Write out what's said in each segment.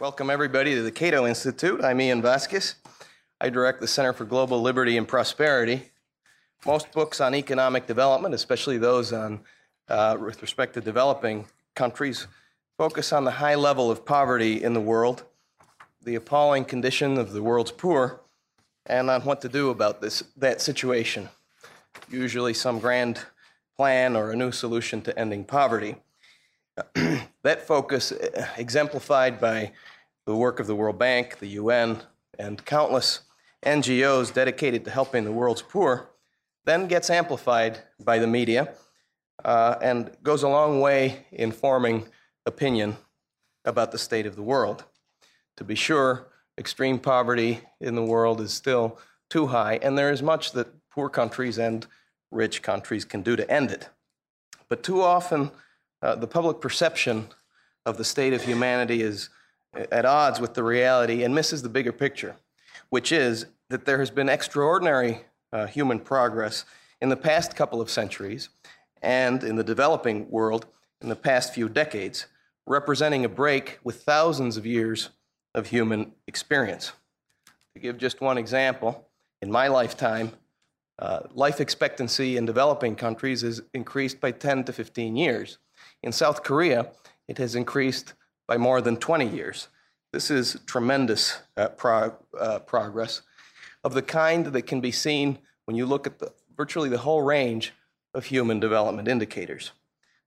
Welcome, everybody, to the Cato Institute. I'm Ian Vasquez. I direct the Center for Global Liberty and Prosperity. Most books on economic development, especially those on uh, with respect to developing countries, focus on the high level of poverty in the world, the appalling condition of the world's poor, and on what to do about this that situation. Usually, some grand plan or a new solution to ending poverty. that focus, uh, exemplified by the work of the World Bank, the UN, and countless NGOs dedicated to helping the world's poor, then gets amplified by the media uh, and goes a long way in forming opinion about the state of the world. To be sure, extreme poverty in the world is still too high, and there is much that poor countries and rich countries can do to end it. But too often, uh, the public perception of the state of humanity is at odds with the reality and misses the bigger picture, which is that there has been extraordinary uh, human progress in the past couple of centuries and in the developing world in the past few decades, representing a break with thousands of years of human experience. To give just one example, in my lifetime, uh, life expectancy in developing countries has increased by 10 to 15 years. In South Korea, it has increased by more than 20 years. This is tremendous uh, uh, progress of the kind that can be seen when you look at the, virtually the whole range of human development indicators.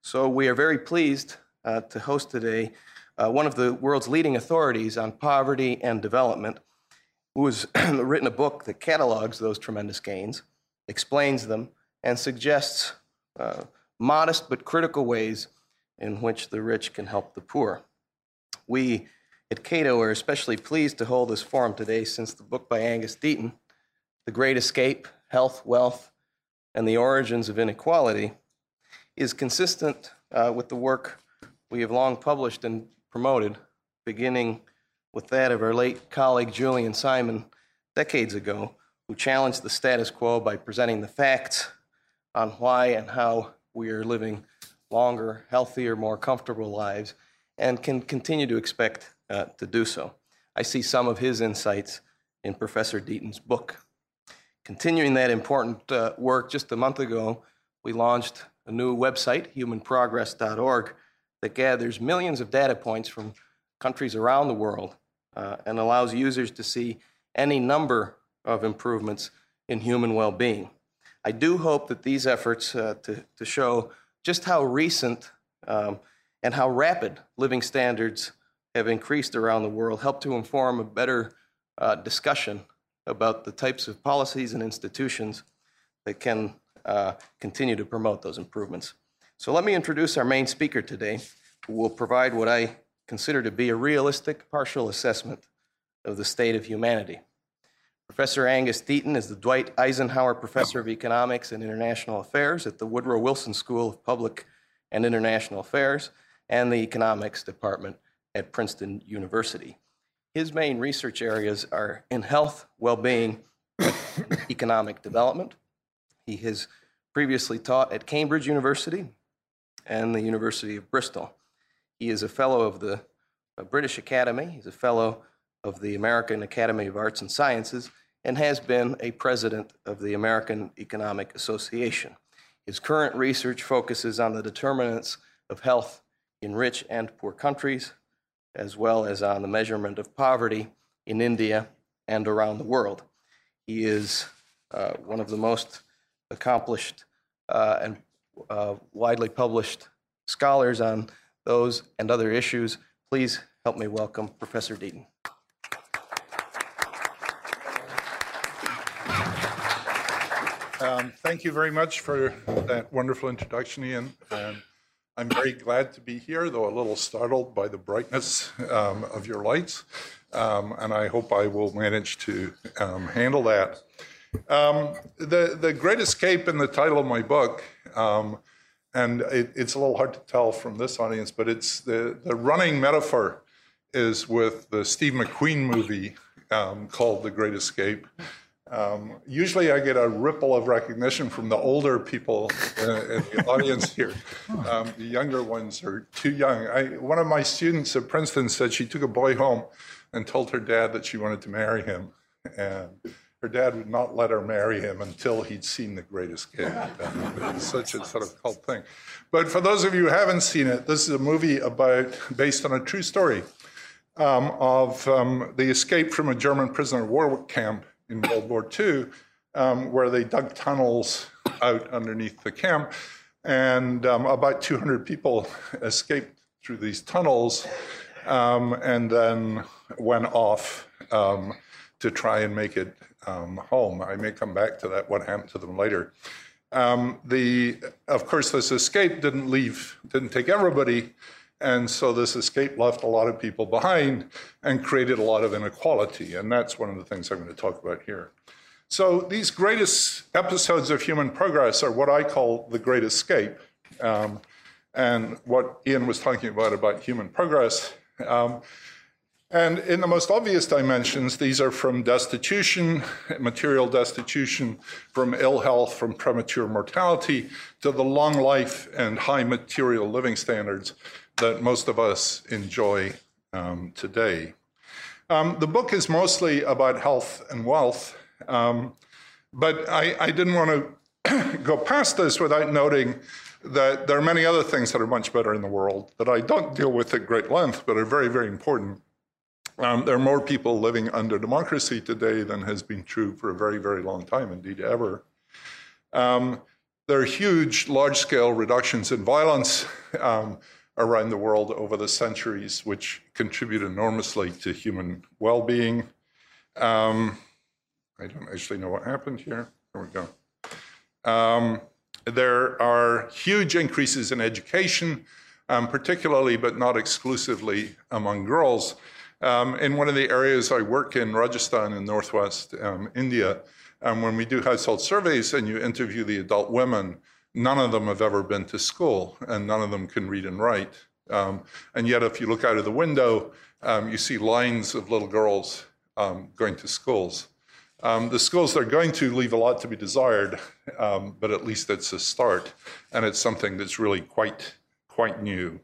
So we are very pleased uh, to host today uh, one of the world's leading authorities on poverty and development, who has written a book that catalogs those tremendous gains, explains them, and suggests uh, modest but critical ways in which the rich can help the poor. We at Cato are especially pleased to hold this forum today since the book by Angus Deaton, The Great Escape Health, Wealth, and the Origins of Inequality, is consistent uh, with the work we have long published and promoted, beginning with that of our late colleague Julian Simon decades ago, who challenged the status quo by presenting the facts on why and how we are living longer, healthier, more comfortable lives, and can continue to expect uh, to do so. I see some of his insights in Professor Deaton's book. Continuing that important uh, work, just a month ago, we launched a new website, humanprogress.org, that gathers millions of data points from countries around the world uh, and allows users to see any number of improvements in human well being. I do hope that these efforts uh, to, to show just how recent um, and how rapid living standards have increased around the world help to inform a better uh, discussion about the types of policies and institutions that can uh, continue to promote those improvements. So let me introduce our main speaker today, who will provide what I consider to be a realistic partial assessment of the state of humanity. Professor Angus Deaton is the Dwight Eisenhower Professor of Economics and International Affairs at the Woodrow Wilson School of Public and International Affairs and the Economics Department at Princeton University. His main research areas are in health, well being, economic development. He has previously taught at Cambridge University and the University of Bristol. He is a fellow of the uh, British Academy, he's a fellow of the American Academy of Arts and Sciences, and has been a president of the American Economic Association. His current research focuses on the determinants of health in rich and poor countries, as well as on the measurement of poverty in India and around the world. He is uh, one of the most accomplished uh, and uh, widely published scholars on those and other issues. Please help me welcome Professor Deaton. Um, thank you very much for that wonderful introduction, Ian. And I'm very glad to be here, though a little startled by the brightness um, of your lights. Um, and I hope I will manage to um, handle that. Um, the, the Great Escape in the title of my book, um, and it, it's a little hard to tell from this audience, but it's the, the running metaphor is with the Steve McQueen movie um, called The Great Escape. Um, usually I get a ripple of recognition from the older people uh, in the audience here. Um, the younger ones are too young. I, one of my students at Princeton said she took a boy home and told her dad that she wanted to marry him. And her dad would not let her marry him until he'd seen The Greatest it's such a sort of cult thing. But for those of you who haven't seen it, this is a movie about based on a true story um, of um, the escape from a German prisoner of war camp in World War II, um, where they dug tunnels out underneath the camp, and um, about 200 people escaped through these tunnels, um, and then went off um, to try and make it home. I may come back to that. What happened to them later? Um, the, of course, this escape didn't leave, didn't take everybody, and so this escape left a lot of people behind and created a lot of inequality. And that's one of the things I'm going to talk about here. So these greatest episodes of human progress are what I call the Great Escape. Um, and what Ian was talking about, about human progress. Um, and in the most obvious dimensions, these are from destitution, material destitution, from ill health, from premature mortality, to the long life and high material living standards that most of us enjoy um, today. Um, the book is mostly about health and wealth, um, but I, I, didn't want to go past this without noting that there are many other things that are much better in the world that I don't deal with at great length, but are very, very important. Um, there are more people living under democracy today than has been true for a very, very long time, indeed, ever. Um, there are huge, large scale reductions in violence. Um, around the world over the centuries, which contribute enormously to human well being. Um, I don't actually know what happened here. There we go. Um, there are huge increases in education, um, particularly but not exclusively among girls. Um, in one of the areas I work in, Rajasthan in northwest um, India, um, when we do household surveys and you interview the adult women, None of them have ever been to school, and none of them can read and write. Um, and yet, if you look out of the window, um, you see lines of little girls um, going to schools. Um, the schools they're going to leave a lot to be desired, um, but at least it's a start, and it's something that's really quite quite new.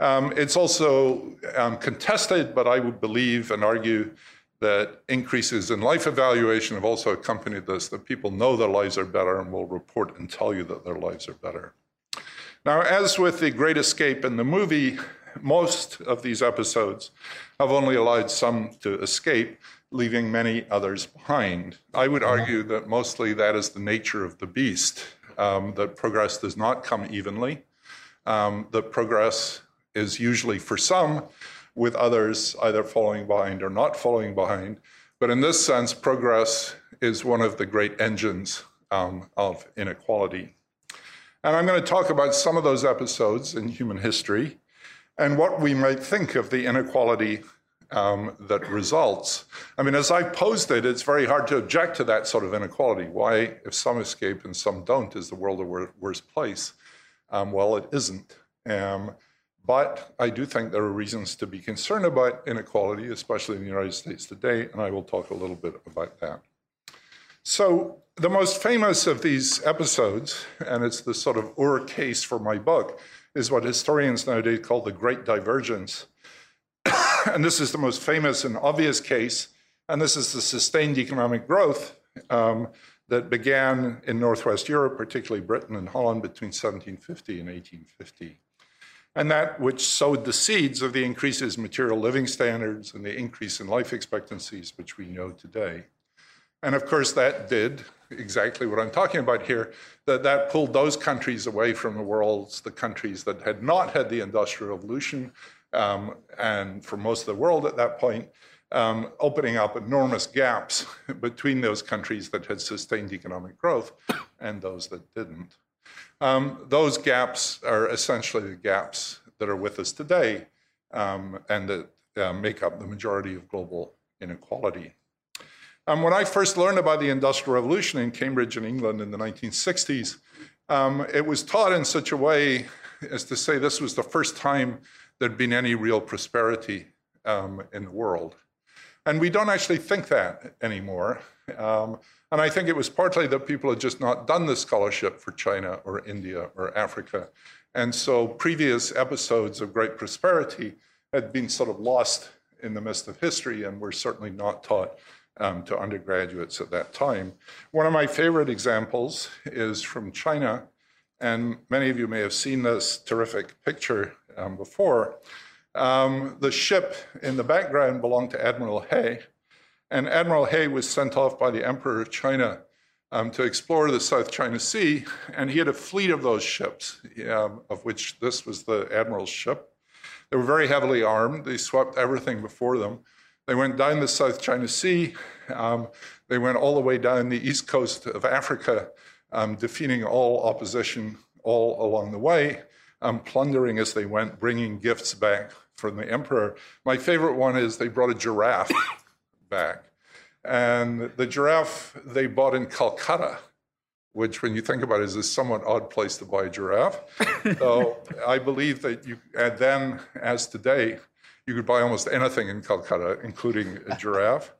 Um, it's also contested, but I would believe and argue that increases in life evaluation have also accompanied this, that people know their lives are better and will report and tell you that their lives are better. Now, as with The Great Escape in the movie, most of these episodes have only allowed some to escape, leaving many others behind. I would uh-huh. argue that mostly that is the nature of the beast, um, that progress does not come evenly, um, that progress is usually for some with others either following behind or not following behind. But in this sense, progress is one of the great engines um, of inequality. And I'm going to talk about some of those episodes in human history and what we might think of the inequality um, that results. I mean, as I posed it, it's very hard to object to that sort of inequality. Why, if some escape and some don't, is the world a worse place? Um, well, it isn't. Um, but I do think there are reasons to be concerned about inequality, especially in the United States today, and I will talk a little bit about that. So, the most famous of these episodes, and it's the sort of Ur case for my book, is what historians nowadays call the Great Divergence. and this is the most famous and obvious case, and this is the sustained economic growth um, that began in Northwest Europe, particularly Britain and Holland, between 1750 and 1850 and that which sowed the seeds of the increases in material living standards and the increase in life expectancies which we know today. And of course, that did exactly what I'm talking about here, that that pulled those countries away from the world's, the countries that had not had the Industrial Revolution, um, and for most of the world at that point, um, opening up enormous gaps between those countries that had sustained economic growth and those that didn't. Um, those gaps are essentially the gaps that are with us today um, and that uh, make up the majority of global inequality. Um, when I first learned about the Industrial Revolution in Cambridge in England in the 1960s, um, it was taught in such a way as to say this was the first time there'd been any real prosperity um, in the world. And we don't actually think that anymore. Um, and I think it was partly that people had just not done the scholarship for China or India or Africa. And so previous episodes of great prosperity had been sort of lost in the midst of history and were certainly not taught um, to undergraduates at that time. One of my favorite examples is from China, and many of you may have seen this terrific picture um, before. Um, the ship in the background belonged to Admiral He, and Admiral He was sent off by the Emperor of China um, to explore the South China Sea, and he had a fleet of those ships, um, of which this was the Admiral's ship. They were very heavily armed. They swept everything before them. They went down the South China Sea. Um, they went all the way down the east coast of Africa, um, defeating all opposition all along the way, um, plundering as they went, bringing gifts back from the emperor. My favorite one is they brought a giraffe back. And the giraffe they bought in Calcutta, which, when you think about it, is a somewhat odd place to buy a giraffe. so I believe that you, and then as today, you could buy almost anything in Calcutta, including a giraffe,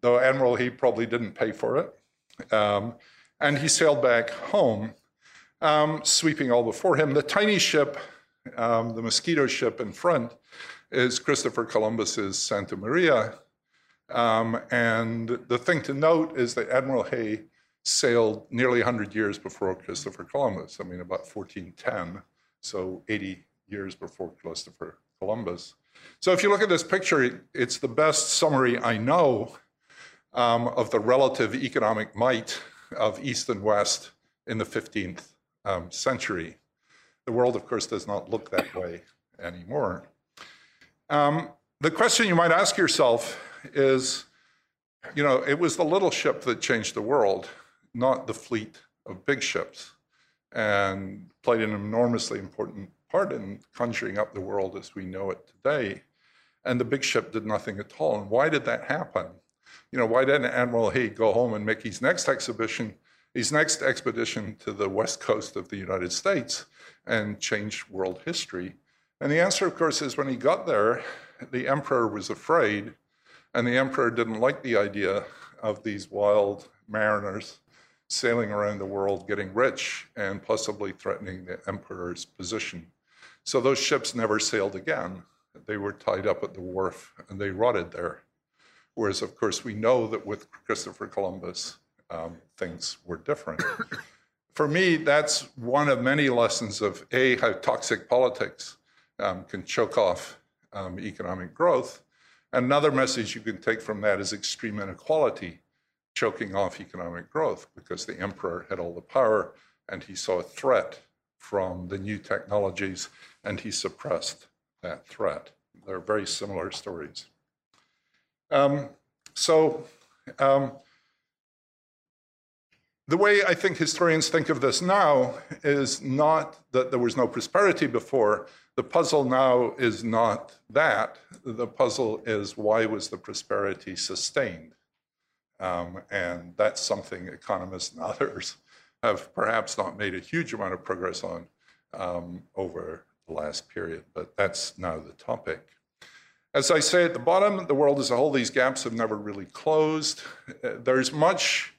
though Admiral He probably didn't pay for it. Um, and he sailed back home, um, sweeping all before him. The tiny ship, um, the mosquito ship in front, is Christopher Columbus's Santa Maria. Um, and the thing to note is that Admiral He sailed nearly 100 years before Christopher Columbus. I mean, about 1410, so 80 years before Christopher Columbus. So if you look at this picture, it's the best summary I know um, of the relative economic might of East and West in the 15th um, century. The world, of course, does not look that way anymore. Um, the question you might ask yourself is you know, it was the little ship that changed the world, not the fleet of big ships, and played an enormously important part in conjuring up the world as we know it today. And the big ship did nothing at all. And why did that happen? You know, why didn't Admiral He go home and make his next exhibition, his next expedition to the west coast of the United States and change world history? And the answer, of course, is when he got there, the emperor was afraid, and the emperor didn't like the idea of these wild mariners sailing around the world getting rich and possibly threatening the emperor's position. So those ships never sailed again. They were tied up at the wharf and they rotted there. Whereas, of course, we know that with Christopher Columbus, um, things were different. For me, that's one of many lessons of A, how toxic politics um, can choke off um, economic growth. Another message you can take from that is extreme inequality choking off economic growth because the emperor had all the power and he saw a threat from the new technologies and he suppressed that threat. They're very similar stories. Um, so, um, the way I think historians think of this now is not that there was no prosperity before. The puzzle now is not that. The puzzle is why was the prosperity sustained? Um, and that's something economists and others have perhaps not made a huge amount of progress on um, over the last period, but that's now the topic. As I say at the bottom, the world as a whole, these gaps have never really closed. There's much,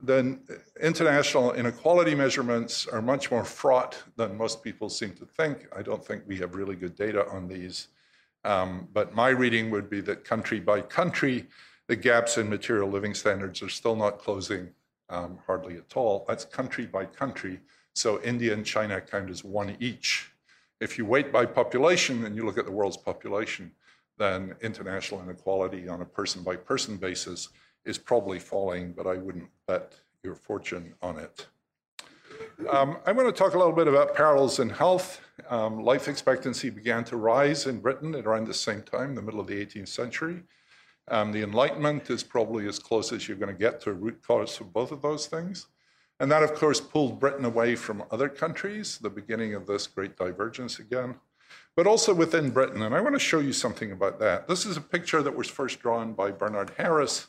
the international inequality measurements are much more fraught than most people seem to think. I don't think we have really good data on these. Um, but my reading would be that country by country, the gaps in material living standards are still not closing um, hardly at all. That's country by country. So India and China count as one each. If you weight by population and you look at the world's population, then international inequality on a person by person basis is probably falling, but I wouldn't bet your fortune on it. Um, I'm going to talk a little bit about parallels in health. Um, life expectancy began to rise in Britain at around the same time, the middle of the 18th century. Um, the Enlightenment is probably as close as you're going to get to a root cause of both of those things. And that, of course, pulled Britain away from other countries, the beginning of this great divergence again, but also within Britain. And I want to show you something about that. This is a picture that was first drawn by Bernard Harris.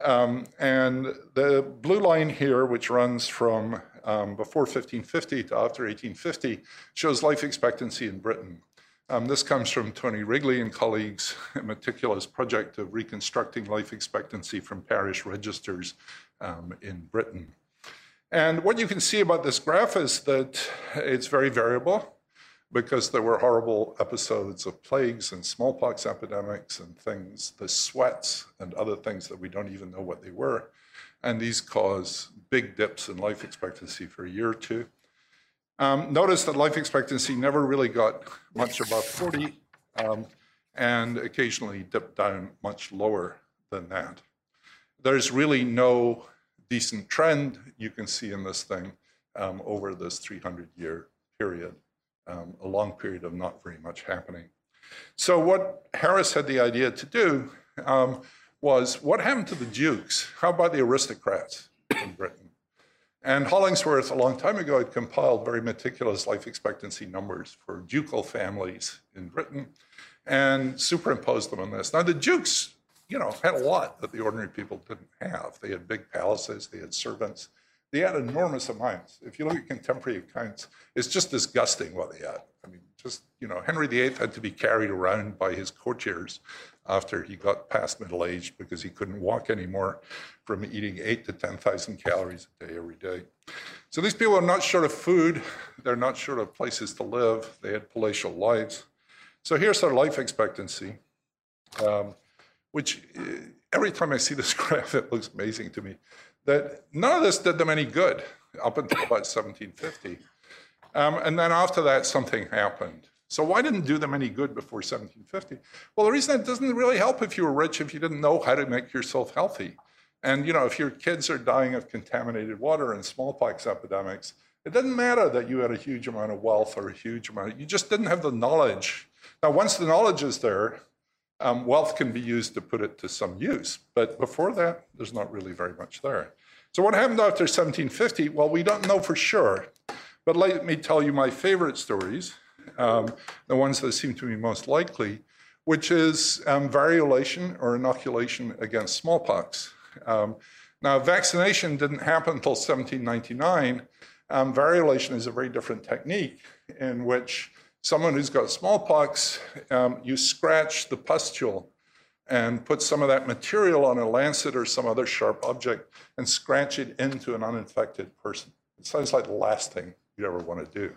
Um, and the blue line here, which runs from um, before 1550 to after 1850, shows life expectancy in Britain. Um, this comes from Tony Wrigley and colleagues' meticulous project of reconstructing life expectancy from parish registers um, in Britain. And what you can see about this graph is that it's very variable because there were horrible episodes of plagues and smallpox epidemics and things, the sweats and other things that we don't even know what they were. And these cause big dips in life expectancy for a year or two. Um, notice that life expectancy never really got much above 40 um, and occasionally dipped down much lower than that. There's really no decent trend you can see in this thing um, over this 300 year period, um, a long period of not very much happening. So, what Harris had the idea to do um, was what happened to the dukes? How about the aristocrats in Britain? And Hollingsworth, a long time ago, had compiled very meticulous life expectancy numbers for ducal families in Britain and superimposed them on this. Now, the dukes, you know, had a lot that the ordinary people didn't have. They had big palaces, they had servants, they had enormous amounts. If you look at contemporary accounts, it's just disgusting what they had. I mean, just, you know, Henry VIII had to be carried around by his courtiers after he got past middle age because he couldn't walk anymore from eating eight to 10,000 calories a day every day. So these people are not short of food. They're not short of places to live. They had palatial lives. So here's their life expectancy, um, which uh, every time I see this graph, it looks amazing to me. That none of this did them any good up until about 1750. Um, and then after that, something happened. So why didn't do them any good before 1750? Well, the reason it doesn't really help if you were rich if you didn't know how to make yourself healthy. And you know, if your kids are dying of contaminated water and smallpox epidemics, it doesn't matter that you had a huge amount of wealth or a huge amount. You just didn't have the knowledge. Now, once the knowledge is there, um, wealth can be used to put it to some use. But before that, there's not really very much there. So what happened after 1750? Well, we don't know for sure. But let me tell you my favorite stories um, the ones that seem to be most likely, which is um, variolation or inoculation against smallpox. Um, now, vaccination didn't happen until 1799. Um, variolation is a very different technique in which someone who's got smallpox, um, you scratch the pustule and put some of that material on a lancet or some other sharp object and scratch it into an uninfected person. It sounds like the last thing you'd ever want to do.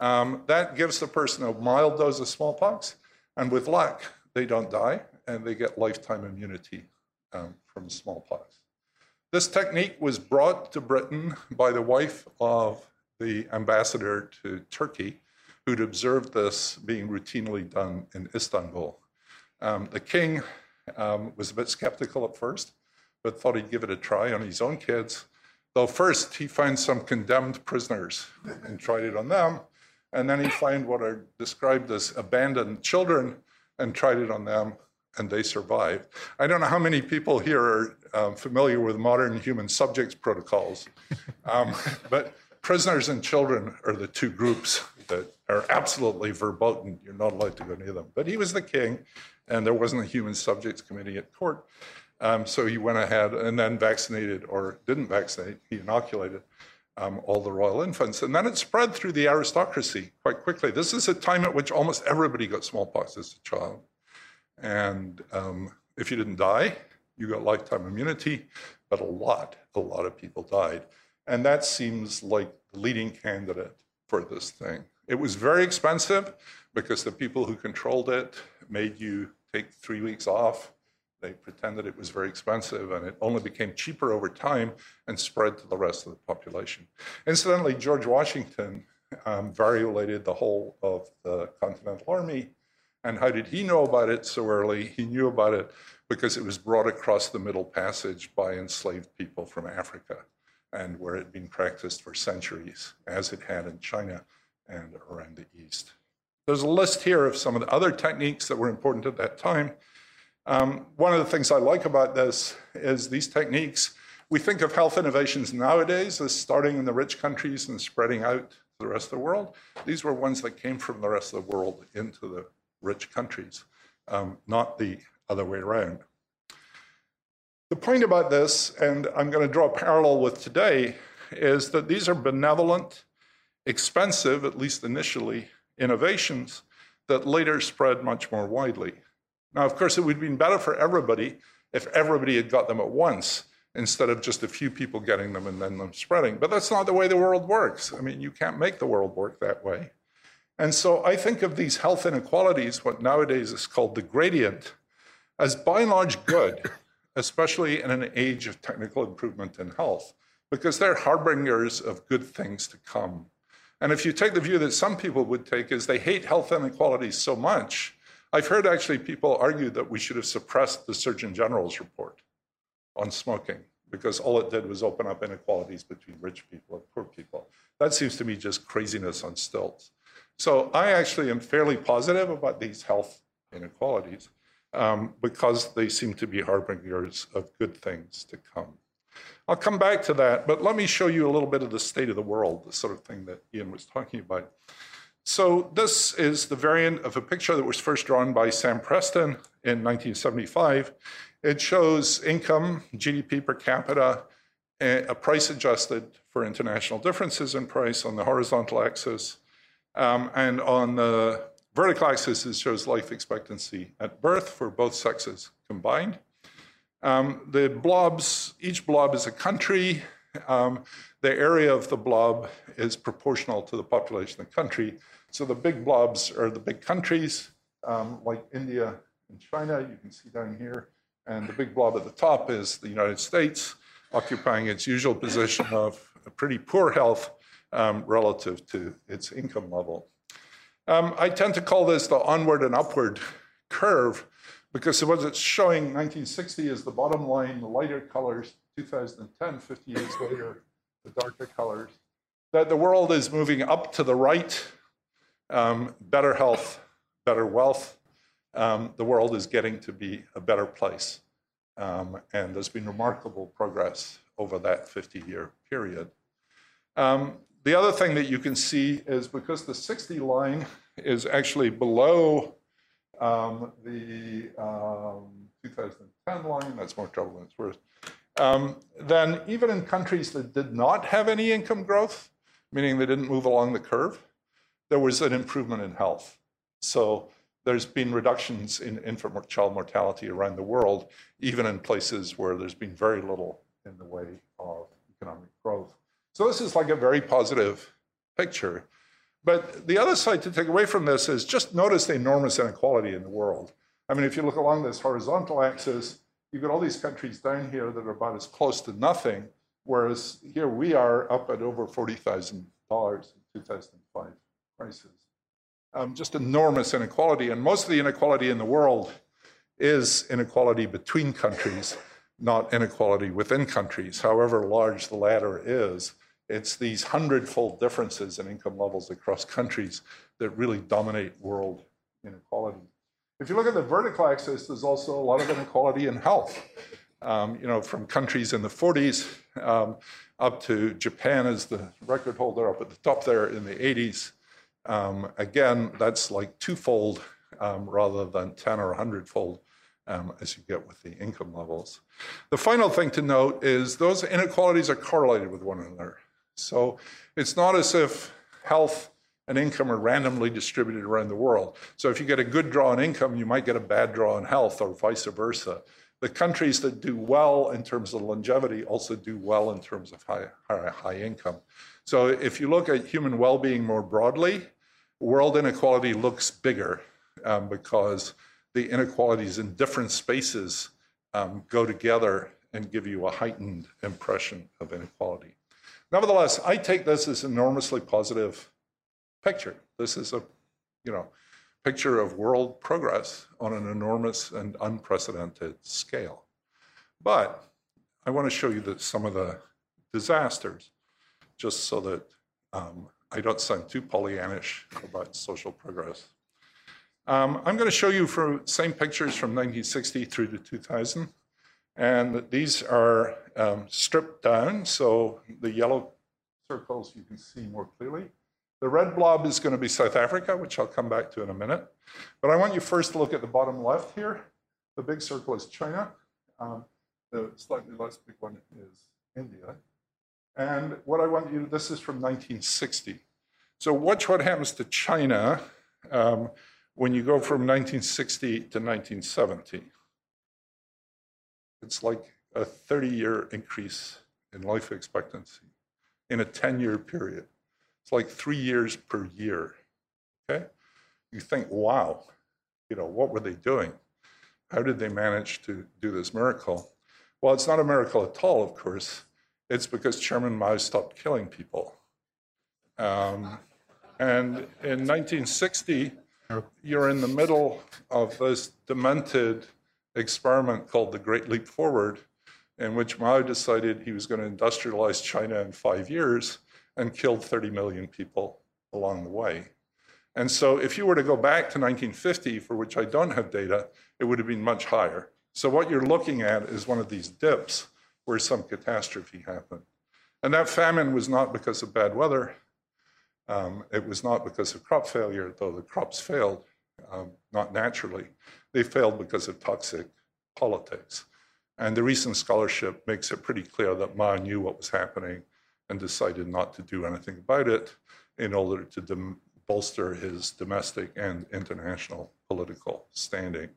Um, that gives the person a mild dose of smallpox, and with luck, they don't die and they get lifetime immunity um, from smallpox. This technique was brought to Britain by the wife of the ambassador to Turkey, who'd observed this being routinely done in Istanbul. Um, the king um, was a bit skeptical at first, but thought he'd give it a try on his own kids. Though first he finds some condemned prisoners and tried it on them, and then he found what are described as abandoned children and tried it on them, and they survived. I don't know how many people here are um, familiar with modern human subjects protocols, um, but prisoners and children are the two groups that are absolutely verboten. You're not allowed to go near them. But he was the king, and there wasn't a human subjects committee at court. Um, so he went ahead and then vaccinated or didn't vaccinate, he inoculated um, all the royal infants. And then it spread through the aristocracy quite quickly. This is a time at which almost everybody got smallpox as a child. And um, if you didn't die, you got lifetime immunity, but a lot, a lot of people died. And that seems like the leading candidate for this thing. It was very expensive because the people who controlled it made you take three weeks off they pretended it was very expensive, and it only became cheaper over time and spread to the rest of the population. Incidentally, George Washington um, variolated the whole of the Continental Army. And how did he know about it so early? He knew about it because it was brought across the Middle Passage by enslaved people from Africa and where it had been practiced for centuries, as it had in China and around the East. There's a list here of some of the other techniques that were important at that time. Um, one of the things I like about this is these techniques. We think of health innovations nowadays as starting in the rich countries and spreading out to the rest of the world. These were ones that came from the rest of the world into the rich countries, um, not the other way around. The point about this, and I'm going to draw a parallel with today, is that these are benevolent, expensive, at least initially, innovations that later spread much more widely. Now, of course, it would have been better for everybody if everybody had got them at once instead of just a few people getting them and then them spreading. But that's not the way the world works. I mean, you can't make the world work that way. And so I think of these health inequalities, what nowadays is called the gradient, as by and large good, especially in an age of technical improvement in health, because they're harbingers of good things to come. And if you take the view that some people would take is they hate health inequalities so much, I've heard actually people argue that we should have suppressed the Surgeon General's report on smoking because all it did was open up inequalities between rich people and poor people. That seems to me just craziness on stilts. So I actually am fairly positive about these health inequalities um, because they seem to be harbingers of good things to come. I'll come back to that, but let me show you a little bit of the state of the world, the sort of thing that Ian was talking about. So this is the variant of a picture that was first drawn by Sam Preston in 1975. It shows income, GDP per capita, a price adjusted for international differences in price on the horizontal axis. Um, and on the vertical axis, it shows life expectancy at birth for both sexes combined. Um, the blobs, each blob is a country. Um, the area of the blob is proportional to the population of the country. So the big blobs are the big countries, um, like India and China, you can see down here. And the big blob at the top is the United States, occupying its usual position of pretty poor health um, relative to its income level. Um, I tend to call this the onward and upward curve because what it's showing 1960 is the bottom line, the lighter colors, 2010, 50 years later, the darker colors, that the world is moving up to the right, um, better health, better wealth. Um, the world is getting to be a better place. Um, and there's been remarkable progress over that 50 year period. Um, the other thing that you can see is because the 60 line is actually below um, the um, 2010 line, that's more trouble than it's worth, um, then even in countries that did not have any income growth, meaning they didn't move along the curve, there was an improvement in health. So there's been reductions in infant child mortality around the world, even in places where there's been very little in the way of economic growth. So this is like a very positive picture. But the other side to take away from this is just notice the enormous inequality in the world. I mean, if you look along this horizontal axis, you've got all these countries down here that are about as close to nothing, whereas here we are up at over $40,000 in 2005 prices. Um, just enormous inequality. And most of the inequality in the world is inequality between countries, not inequality within countries, however large the latter is. It's these hundredfold differences in income levels across countries that really dominate world inequality. If you look at the vertical axis, there's also a lot of inequality in health. Um, you know, from countries in the 40s um, up to Japan as the record holder up at the top there in the 80s. Um, again, that's like twofold um, rather than 10 or 100 fold um, as you get with the income levels. The final thing to note is those inequalities are correlated with one another. So it's not as if health and income are randomly distributed around the world. So if you get a good draw on income, you might get a bad draw on health or vice versa. The countries that do well in terms of longevity also do well in terms of high, high, high income. So if you look at human well-being more broadly, world inequality looks bigger um, because the inequalities in different spaces um, go together and give you a heightened impression of inequality. Nevertheless, I take this as enormously positive picture. This is a, you know, picture of world progress on an enormous and unprecedented scale. But I want to show you that some of the disasters, just so that um, I don't sound too Pollyannish about social progress. Um, I'm going to show you from same pictures from 1960 through to 2000. And these are um, stripped down, so the yellow circles you can see more clearly. The red blob is going to be South Africa, which I'll come back to in a minute. But I want you first to look at the bottom left here. The big circle is China. Um, the slightly less big one is India. And what I want you this is from 1960. So watch what happens to China um, when you go from 1960 to 1970, it's like a 30 year increase in life expectancy in a 10 year period. It's like three years per year. Okay? You think, wow, you know, what were they doing? How did they manage to do this miracle? Well, it's not a miracle at all, of course. It's because Chairman Mao stopped killing people. Um, and in 1960, you're in the middle of this demented experiment called the Great Leap Forward, in which Mao decided he was going to industrialize China in five years and killed 30 million people along the way. And so, if you were to go back to 1950, for which I don't have data, it would have been much higher. So, what you're looking at is one of these dips where some catastrophe happened. And that famine was not because of bad weather, um, it was not because of crop failure, though the crops failed, um, not naturally. They failed because of toxic politics. And the recent scholarship makes it pretty clear that Mao knew what was happening and decided not to do anything about it in order to bolster his domestic and international political standing.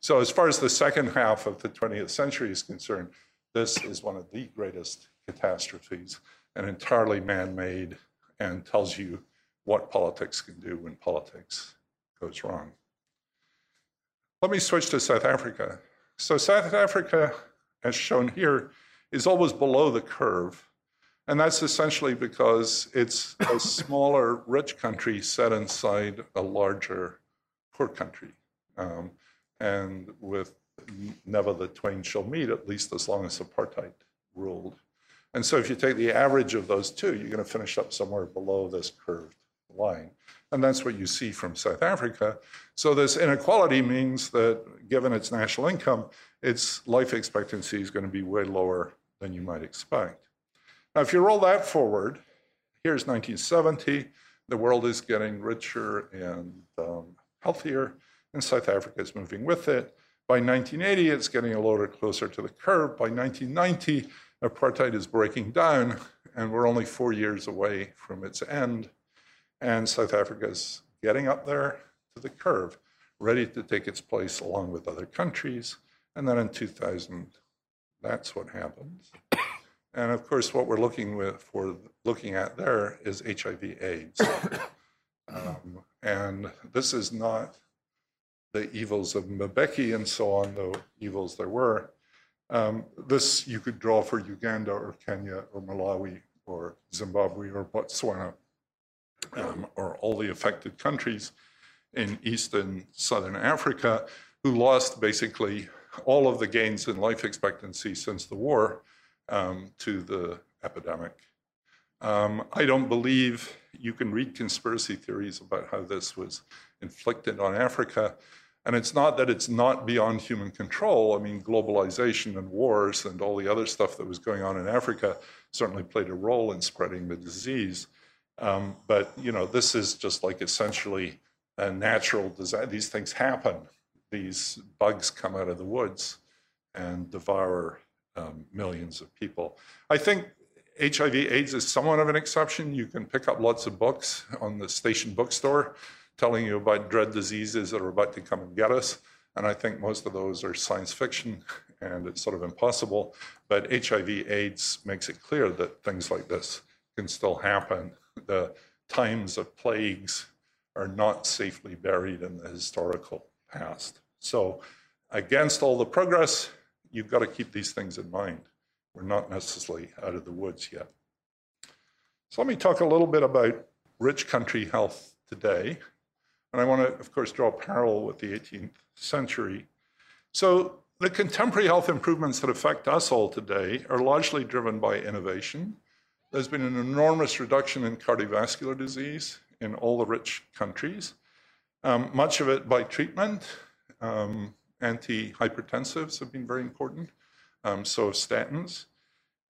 So, as far as the second half of the 20th century is concerned, this is one of the greatest catastrophes and entirely man made and tells you what politics can do when politics goes wrong. Let me switch to South Africa. So, South Africa, as shown here, is always below the curve. And that's essentially because it's a smaller, rich country set inside a larger, poor country. Um, and with never the twain shall meet, at least as long as apartheid ruled. And so if you take the average of those two, you're going to finish up somewhere below this curved line. And that's what you see from South Africa. So this inequality means that given its national income, its life expectancy is going to be way lower than you might expect. Now, if you roll that forward, here's 1970. The world is getting richer and um, healthier, and South Africa is moving with it. By 1980, it's getting a little closer to the curve. By 1990, apartheid is breaking down, and we're only four years away from its end. And South Africa is getting up there to the curve, ready to take its place along with other countries. And then in 2000, that's what happens. And of course, what we're looking with for looking at there is HIV/AIDS, um, and this is not the evils of Mbeki and so on, though evils there were. Um, this you could draw for Uganda or Kenya or Malawi or Zimbabwe or Botswana um, or all the affected countries in East and Southern Africa who lost basically all of the gains in life expectancy since the war um, to the epidemic. Um, I don't believe you can read conspiracy theories about how this was inflicted on Africa. And it's not that it's not beyond human control. I mean, globalization and wars and all the other stuff that was going on in Africa certainly played a role in spreading the disease. Um, but, you know, this is just like essentially a natural design. These things happen. These bugs come out of the woods and devour um, millions of people. I think HIV AIDS is somewhat of an exception. You can pick up lots of books on the station bookstore telling you about dread diseases that are about to come and get us. And I think most of those are science fiction and it's sort of impossible. But HIV AIDS makes it clear that things like this can still happen. The times of plagues are not safely buried in the historical past. So, against all the progress, you've got to keep these things in mind. We're not necessarily out of the woods yet. So, let me talk a little bit about rich country health today. And I want to, of course, draw a parallel with the 18th century. So, the contemporary health improvements that affect us all today are largely driven by innovation. There's been an enormous reduction in cardiovascular disease in all the rich countries, um, much of it by treatment. Um, antihypertensives have been very important, um, so statins.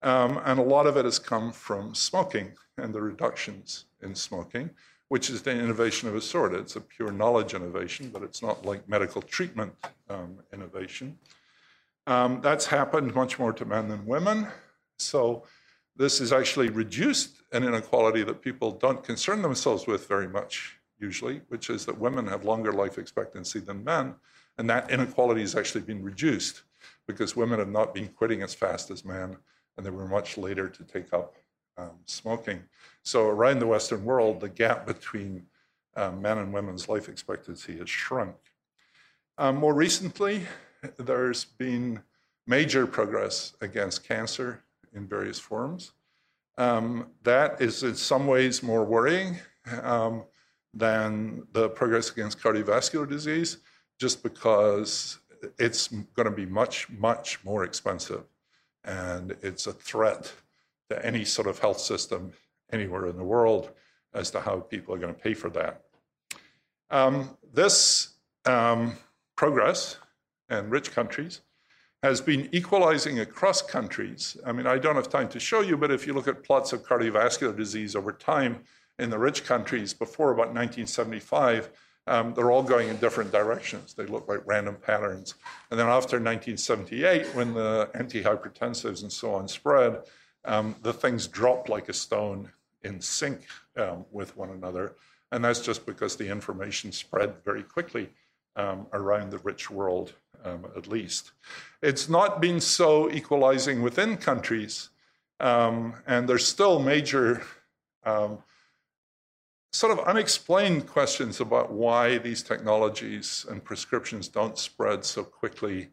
Um, and a lot of it has come from smoking and the reductions in smoking which is the innovation of a sort. It's a pure knowledge innovation, but it's not like medical treatment um, innovation. Um, that's happened much more to men than women. So this has actually reduced an inequality that people don't concern themselves with very much usually, which is that women have longer life expectancy than men, and that inequality has actually been reduced because women have not been quitting as fast as men, and they were much later to take up um, smoking. So around the Western world, the gap between um, men and women's life expectancy has shrunk. Um, more recently, there's been major progress against cancer in various forms. Um, that is in some ways more worrying um, than the progress against cardiovascular disease, just because it's going to be much, much more expensive. And it's a threat to any sort of health system anywhere in the world as to how people are going to pay for that. Um, this um, progress in rich countries has been equalizing across countries. I mean, I don't have time to show you, but if you look at plots of cardiovascular disease over time in the rich countries before about 1975, um, they're all going in different directions. They look like random patterns. And then after 1978, when the antihypertensives and so on spread, um, the things dropped like a stone in sync um, with one another. And that's just because the information spread very quickly um, around the rich world um, at least. It's not been so equalizing within countries, um, and there's still major um, sort of unexplained questions about why these technologies and prescriptions don't spread so quickly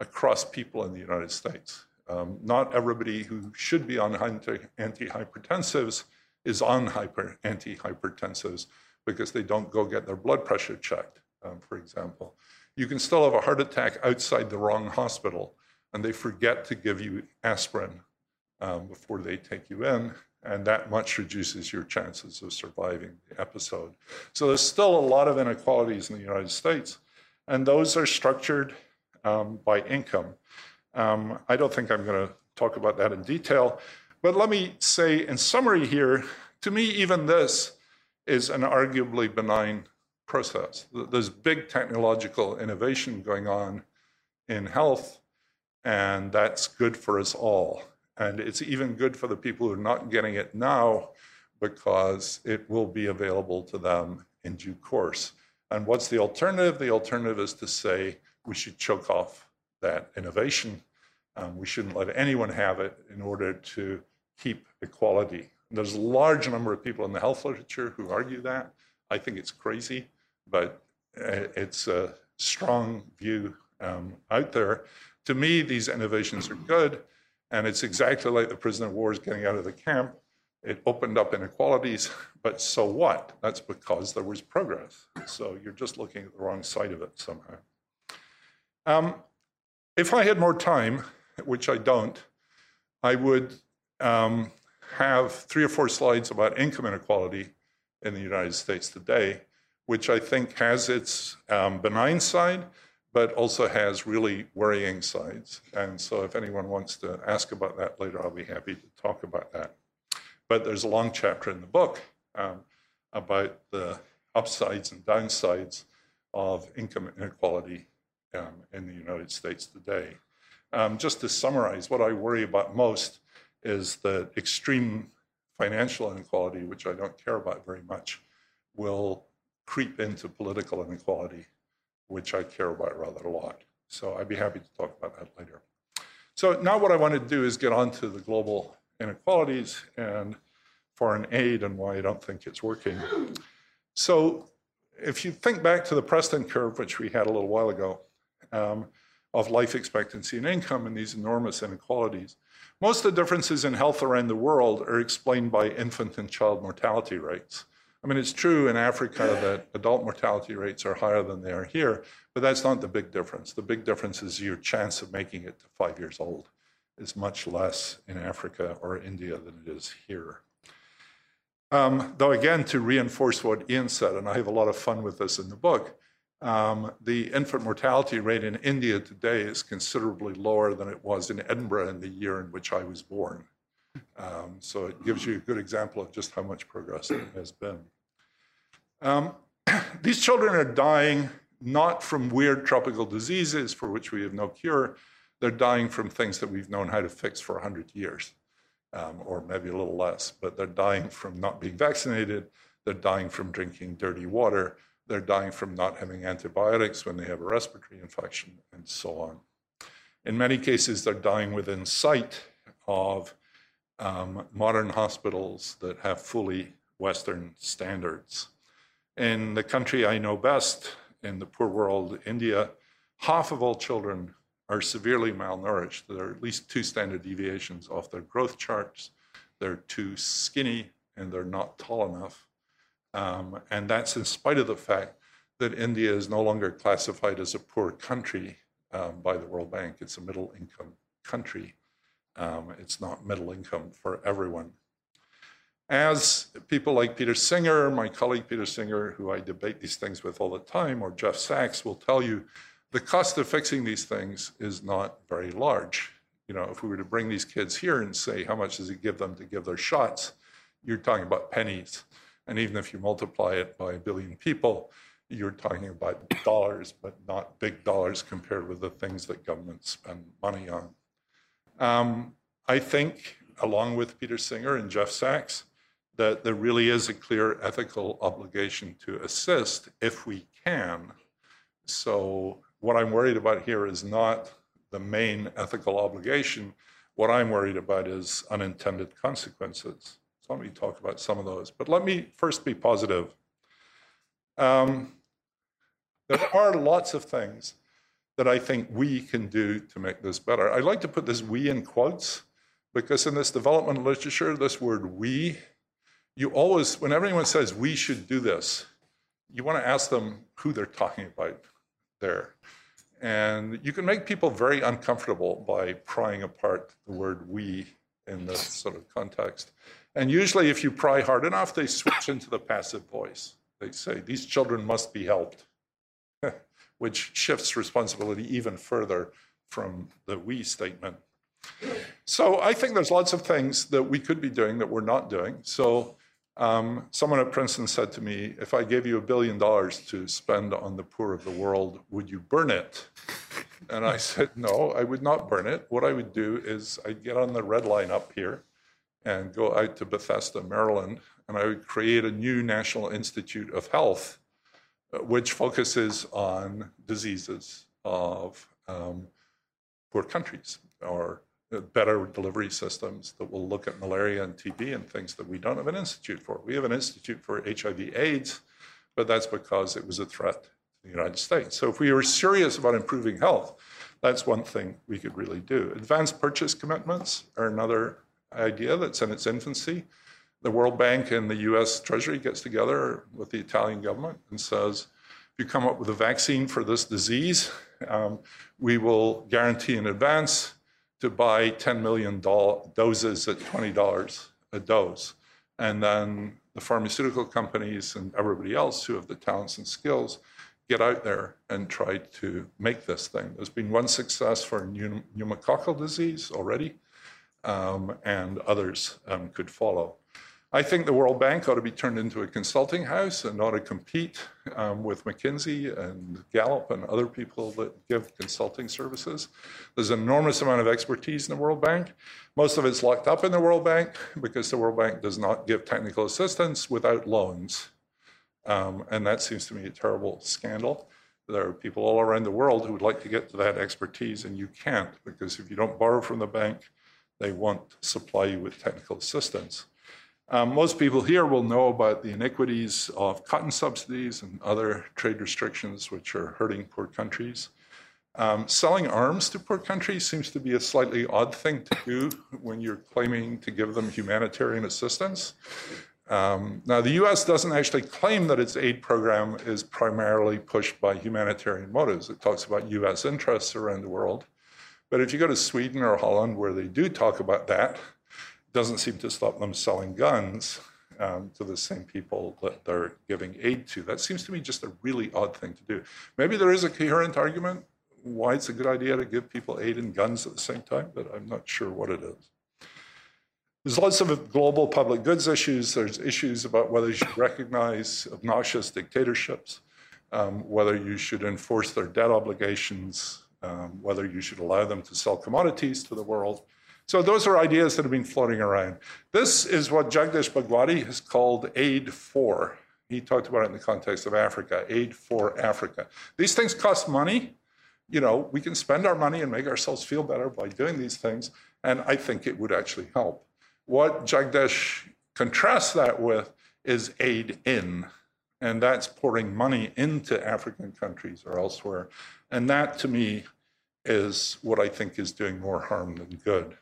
across people in the United States. Um, not everybody who should be on antihypertensives is on hyper, antihypertensives because they don't go get their blood pressure checked, um, for example you can still have a heart attack outside the wrong hospital, and they forget to give you aspirin um, before they take you in, and that much reduces your chances of surviving the episode. So there's still a lot of inequalities in the United States, and those are structured um, by income. Um, I don't think I'm going to talk about that in detail, but let me say in summary here to me, even this is an arguably benign process. There's big technological innovation going on in health, and that's good for us all. And it's even good for the people who are not getting it now because it will be available to them in due course. And what's the alternative? The alternative is to say we should choke off that innovation. Um, we shouldn't let anyone have it in order to keep equality. There's a large number of people in the health literature who argue that. I think it's crazy but uh, it's a strong view um, out there. To me, these innovations are good, and it's exactly like the prisoner of war is getting out of the camp. It opened up inequalities, but so what? That's because there was progress. So you're just looking at the wrong side of it somehow. Um, if I had more time, which I don't, I would um, have three or four slides about income inequality in the United States today which I think has its um, benign side, but also has really worrying sides. And so, if anyone wants to ask about that later, I'll be happy to talk about that. But there's a long chapter in the book um, about the upsides and downsides of income inequality um, in the United States today. Um, just to summarize, what I worry about most is that extreme financial inequality, which I don't care about very much, will creep into political inequality, which I care about rather a lot. So I'd be happy to talk about that later. So now what I want to do is get on to the global inequalities and foreign aid and why I don't think it's working. So if you think back to the Preston curve, which we had a little while ago, um, of life expectancy and income and these enormous inequalities, most of the differences in health around the world are explained by infant and child mortality rates. I mean, it's true in Africa that adult mortality rates are higher than they are here, but that's not the big difference. The big difference is your chance of making it to five years old is much less in Africa or India than it is here. Um, though, again, to reinforce what Ian said, and I have a lot of fun with this in the book, um, the infant mortality rate in India today is considerably lower than it was in Edinburgh in the year in which I was born. Um, so it gives you a good example of just how much progress there has been. Um, these children are dying not from weird tropical diseases for which we have no cure. They're dying from things that we've known how to fix for 100 years, um, or maybe a little less, but they're dying from not being vaccinated. they're dying from drinking dirty water, they're dying from not having antibiotics when they have a respiratory infection, and so on. In many cases, they're dying within sight of um, modern hospitals that have fully Western standards. In the country I know best, in the poor world, India, half of all children are severely malnourished. There are at least two standard deviations off their growth charts. They're too skinny and they're not tall enough. Um, and that's in spite of the fact that India is no longer classified as a poor country um, by the World Bank. It's a middle income country. Um, it's not middle income for everyone. As people like Peter Singer, my colleague Peter Singer, who I debate these things with all the time, or Jeff Sachs will tell you, the cost of fixing these things is not very large. You know, if we were to bring these kids here and say, how much does it give them to give their shots? You're talking about pennies. And even if you multiply it by a billion people, you're talking about dollars, but not big dollars compared with the things that governments spend money on. Um, I think, along with Peter Singer and Jeff Sachs, that there really is a clear ethical obligation to assist if we can. So, what I'm worried about here is not the main ethical obligation. What I'm worried about is unintended consequences. Let me talk about some of those. But let me first be positive. Um, there are lots of things that I think we can do to make this better. I like to put this we in quotes because in this development literature, this word we, you always, when everyone says we should do this, you want to ask them who they're talking about there. And you can make people very uncomfortable by prying apart the word we in this sort of context. And usually, if you pry hard enough, they switch into the passive voice. They say, These children must be helped which shifts responsibility even further from the we statement. So I think there's lots of things that we could be doing that we're not doing. So um, someone at Princeton said to me, if I gave you a billion dollars to spend on the poor of the world, would you burn it? And I said, no, I would not burn it. What I would do is I'd get on the red line up here and go out to Bethesda, Maryland, and I would create a new National Institute of Health which focuses on diseases of um, poor countries or better delivery systems that will look at malaria and TB and things that we don't have an institute for. We have an institute for HIV AIDS, but that's because it was a threat to the United States. So if we were serious about improving health, that's one thing we could really do. Advanced purchase commitments are another idea that's in its infancy the World Bank and the US Treasury gets together with the Italian government and says, if you come up with a vaccine for this disease, um, we will guarantee in advance to buy 10 million doses at $20 a dose. And then the pharmaceutical companies and everybody else who have the talents and skills get out there and try to make this thing. There's been one success for pneumococcal disease already, um, and others um, could follow. I think the World Bank ought to be turned into a consulting house and ought to compete um, with McKinsey and Gallup and other people that give consulting services. There's an enormous amount of expertise in the World Bank. Most of it's locked up in the World Bank because the World Bank does not give technical assistance without loans. Um, and that seems to me a terrible scandal. There are people all around the world who would like to get to that expertise, and you can't because if you don't borrow from the bank, they won't supply you with technical assistance. Um, most people here will know about the iniquities of cotton subsidies and other trade restrictions which are hurting poor countries. Um, selling arms to poor countries seems to be a slightly odd thing to do when you're claiming to give them humanitarian assistance. Um, now, the US doesn't actually claim that its aid program is primarily pushed by humanitarian motives. It talks about US interests around the world. But if you go to Sweden or Holland, where they do talk about that, it doesn't seem to stop them selling guns um, to the same people that they're giving aid to. That seems to me just a really odd thing to do. Maybe there is a coherent argument why it's a good idea to give people aid and guns at the same time, but I'm not sure what it is. There's lots of global public goods issues. There's issues about whether you should recognize obnoxious dictatorships, um, whether you should enforce their debt obligations, um, whether you should allow them to sell commodities to the world. So those are ideas that have been floating around. This is what Jagdish Bhagwati has called aid for. He talked about it in the context of Africa, aid for Africa. These things cost money. You know, we can spend our money and make ourselves feel better by doing these things, and I think it would actually help. What Jagdish contrasts that with is aid in, and that's pouring money into African countries or elsewhere. And that, to me, is what I think is doing more harm than good.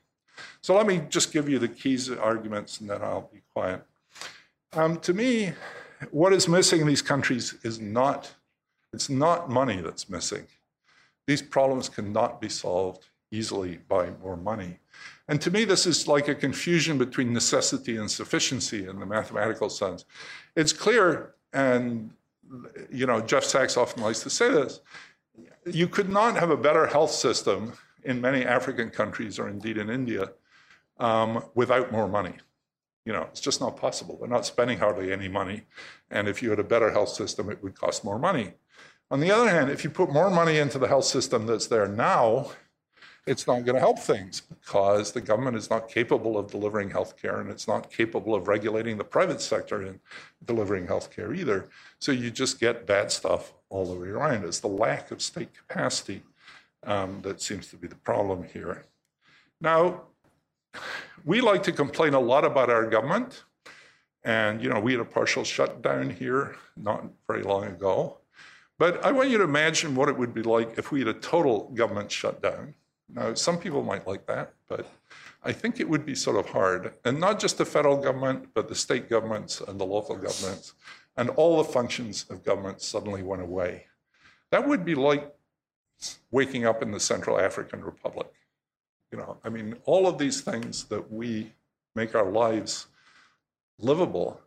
So let me just give you the keys arguments and then I'll be quiet. Um, to me, what is missing in these countries is not, it's not money that's missing. These problems cannot be solved easily by more money. And to me, this is like a confusion between necessity and sufficiency in the mathematical sense. It's clear, and you know, Jeff Sachs often likes to say this, you could not have a better health system in many African countries, or indeed in India, um, without more money. You know, it's just not possible. They're not spending hardly any money. And if you had a better health system, it would cost more money. On the other hand, if you put more money into the health system that's there now, it's not going to help things because the government is not capable of delivering health care and it's not capable of regulating the private sector in delivering health care either. So you just get bad stuff all the way around. It's the lack of state capacity um, that seems to be the problem here. Now, we like to complain a lot about our government. And, you know, we had a partial shutdown here not very long ago. But I want you to imagine what it would be like if we had a total government shutdown. Now, some people might like that, but I think it would be sort of hard. And not just the federal government, but the state governments and the local governments, and all the functions of government suddenly went away. That would be like waking up in the Central African Republic. You know, I mean, all of these things that we make our lives livable,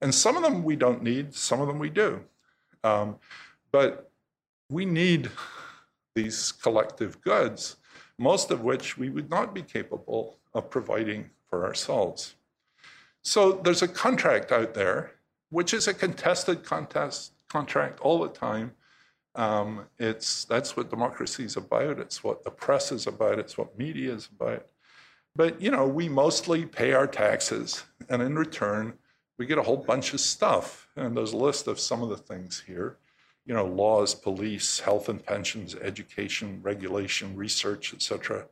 and some of them we don't need, some of them we do. Um, but we need these collective goods, most of which we would not be capable of providing for ourselves. So there's a contract out there, which is a contested contest contract all the time um, it's that's what democracy is about. It's what the press is about. It's what media is about. But you know, we mostly pay our taxes, and in return, we get a whole bunch of stuff. And there's a list of some of the things here. You know, laws, police, health and pensions, education, regulation, research, etc.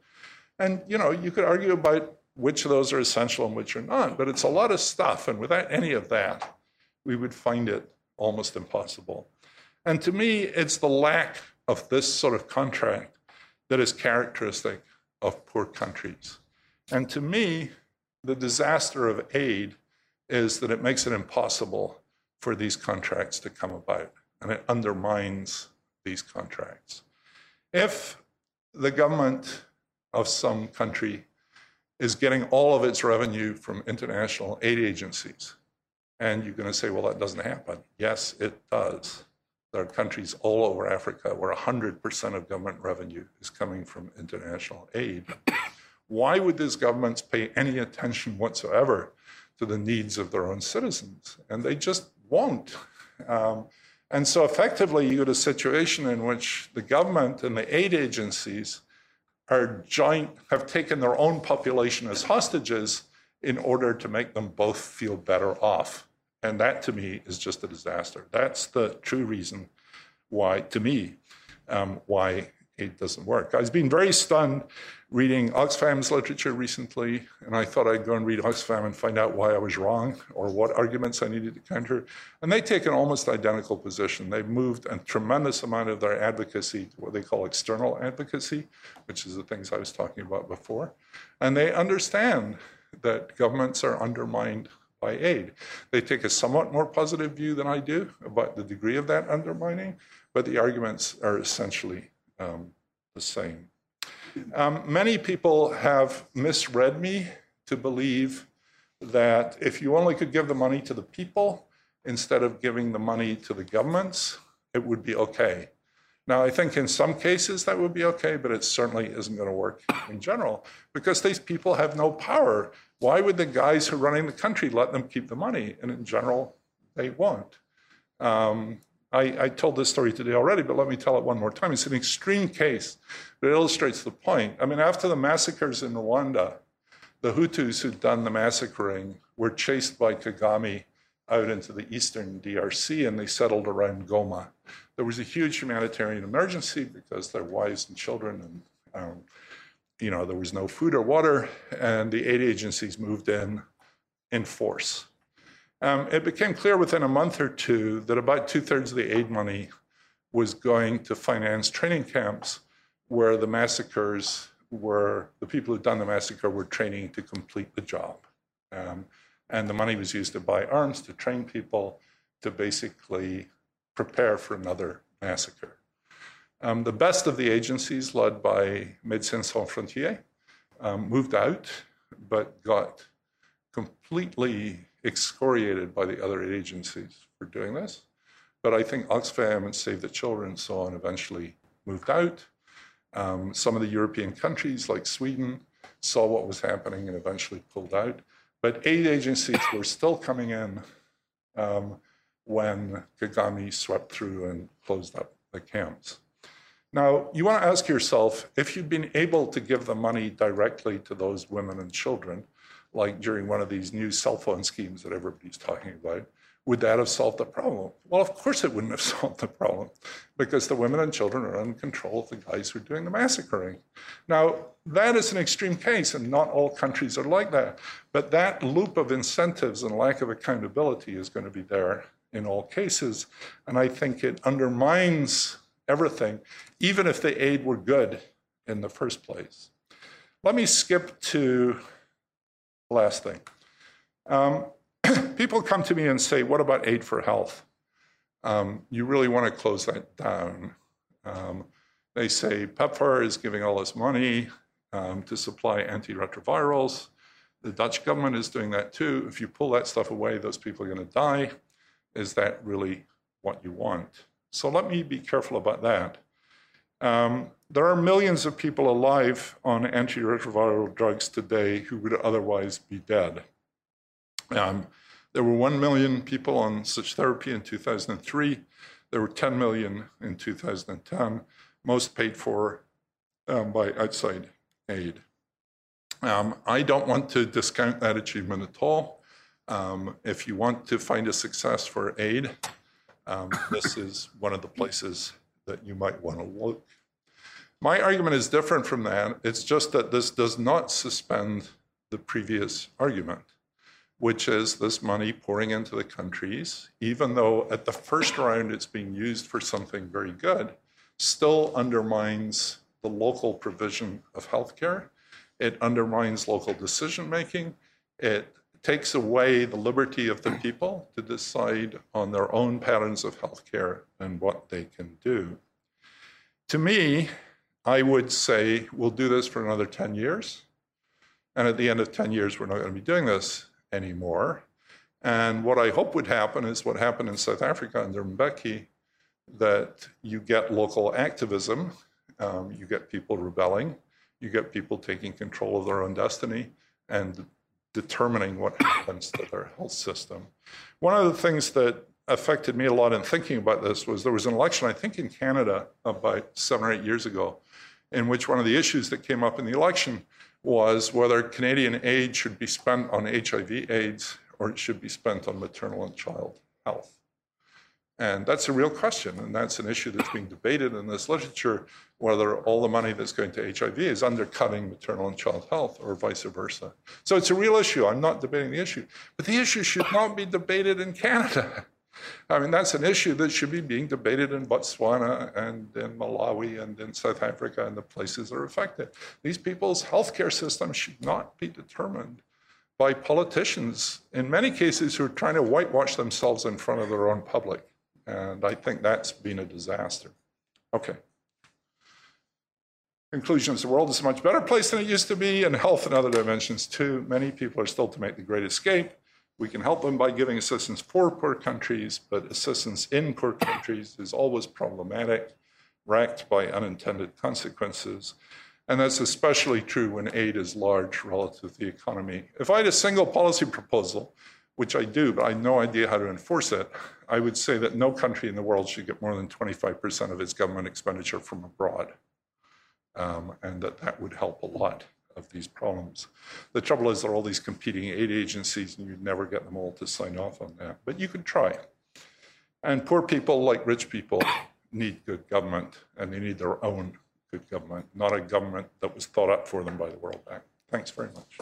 And you know, you could argue about which of those are essential and which are not. But it's a lot of stuff, and without any of that, we would find it almost impossible. And to me, it's the lack of this sort of contract that is characteristic of poor countries. And to me, the disaster of aid is that it makes it impossible for these contracts to come about, and it undermines these contracts. If the government of some country is getting all of its revenue from international aid agencies, and you're going to say, well, that doesn't happen. Yes, it does. There are countries all over Africa where 100% of government revenue is coming from international aid. Why would these governments pay any attention whatsoever to the needs of their own citizens? And they just won't. Um, and so effectively, you get a situation in which the government and the aid agencies are joint, have taken their own population as hostages in order to make them both feel better off. And that to me is just a disaster. That's the true reason why, to me, um, why it doesn't work. I've been very stunned reading Oxfam's literature recently, and I thought I'd go and read Oxfam and find out why I was wrong or what arguments I needed to counter. And they take an almost identical position. They've moved a tremendous amount of their advocacy to what they call external advocacy, which is the things I was talking about before. And they understand that governments are undermined by aid. They take a somewhat more positive view than I do about the degree of that undermining, but the arguments are essentially um, the same. Um, many people have misread me to believe that if you only could give the money to the people instead of giving the money to the governments, it would be okay. Now, I think in some cases that would be okay, but it certainly isn't going to work in general because these people have no power. Why would the guys who are running the country let them keep the money? And in general, they won't. Um, I, I told this story today already, but let me tell it one more time. It's an extreme case, but it illustrates the point. I mean, after the massacres in Rwanda, the Hutus who'd done the massacring were chased by Kagame out into the eastern DRC and they settled around Goma. There was a huge humanitarian emergency because their wives and children and um, you know there was no food or water and the aid agencies moved in in force. Um, it became clear within a month or two that about two thirds of the aid money was going to finance training camps where the massacres were, the people who'd done the massacre were training to complete the job. Um, and the money was used to buy arms, to train people, to basically prepare for another massacre. Um, the best of the agencies, led by Médecins Sans Frontières, um, moved out, but got completely excoriated by the other agencies for doing this. But I think Oxfam and Save the Children and so on eventually moved out. Um, some of the European countries, like Sweden, saw what was happening and eventually pulled out. But aid agencies were still coming in um, when Kagame swept through and closed up the camps. Now, you want to ask yourself if you'd been able to give the money directly to those women and children, like during one of these new cell phone schemes that everybody's talking about, would that have solved the problem? Well, of course it wouldn't have solved the problem because the women and children are in control of the guys who are doing the massacring. Now, that is an extreme case, and not all countries are like that. But that loop of incentives and lack of accountability is going to be there in all cases. And I think it undermines everything, even if the aid were good in the first place. Let me skip to the last thing. Um, people come to me and say, What about aid for health? Um, you really want to close that down. Um, they say PEPFAR is giving all this money um, to supply antiretrovirals. The Dutch government is doing that too. If you pull that stuff away, those people are going to die. Is that really what you want? So let me be careful about that. Um, there are millions of people alive on antiretroviral drugs today who would otherwise be dead. Um, there were 1 million people on such therapy in 2003. There were 10 million in 2010, most paid for um, by outside aid. Um, I don't want to discount that achievement at all. Um, if you want to find a success for aid, um, this is one of the places that you might want to look. My argument is different from that. It's just that this does not suspend the previous argument which is this money pouring into the countries, even though at the first round it's being used for something very good, still undermines the local provision of healthcare. It undermines local decision making. It takes away the liberty of the people to decide on their own patterns of healthcare and what they can do. To me, I would say we'll do this for another 10 years. And at the end of 10 years, we're not going to be doing this anymore. And what I hope would happen is what happened in South Africa under Mbeki, that you get local activism, um, you get people rebelling, you get people taking control of their own destiny and determining what happens to their health system. One of the things that affected me a lot in thinking about this was there was an election, I think in Canada, about seven or eight years ago, in which one of the issues that came up in the election was whether Canadian aid should be spent on HIV AIDS or it should be spent on maternal and child health. And that's a real question, and that's an issue that's being debated in this literature whether all the money that's going to HIV is undercutting maternal and child health or vice versa. So it's a real issue. I'm not debating the issue. But the issue should not be debated in Canada. I mean, that's an issue that should be being debated in Botswana and in Malawi and in South Africa and the places that are affected. These people's healthcare systems should not be determined by politicians, in many cases, who are trying to whitewash themselves in front of their own public. And I think that's been a disaster. Okay. Conclusions the world is a much better place than it used to be, and health and other dimensions too. Many people are still to make the great escape. We can help them by giving assistance for poor countries, but assistance in poor countries is always problematic, racked by unintended consequences. And that's especially true when aid is large relative to the economy. If I had a single policy proposal, which I do, but I have no idea how to enforce it, I would say that no country in the world should get more than 25% of its government expenditure from abroad. Um, and that that would help a lot of these problems. The trouble is there are all these competing aid agencies and you'd never get them all to sign off on that, but you could try. And poor people, like rich people, need good government and they need their own good government, not a government that was thought up for them by the World Bank. Thanks very much.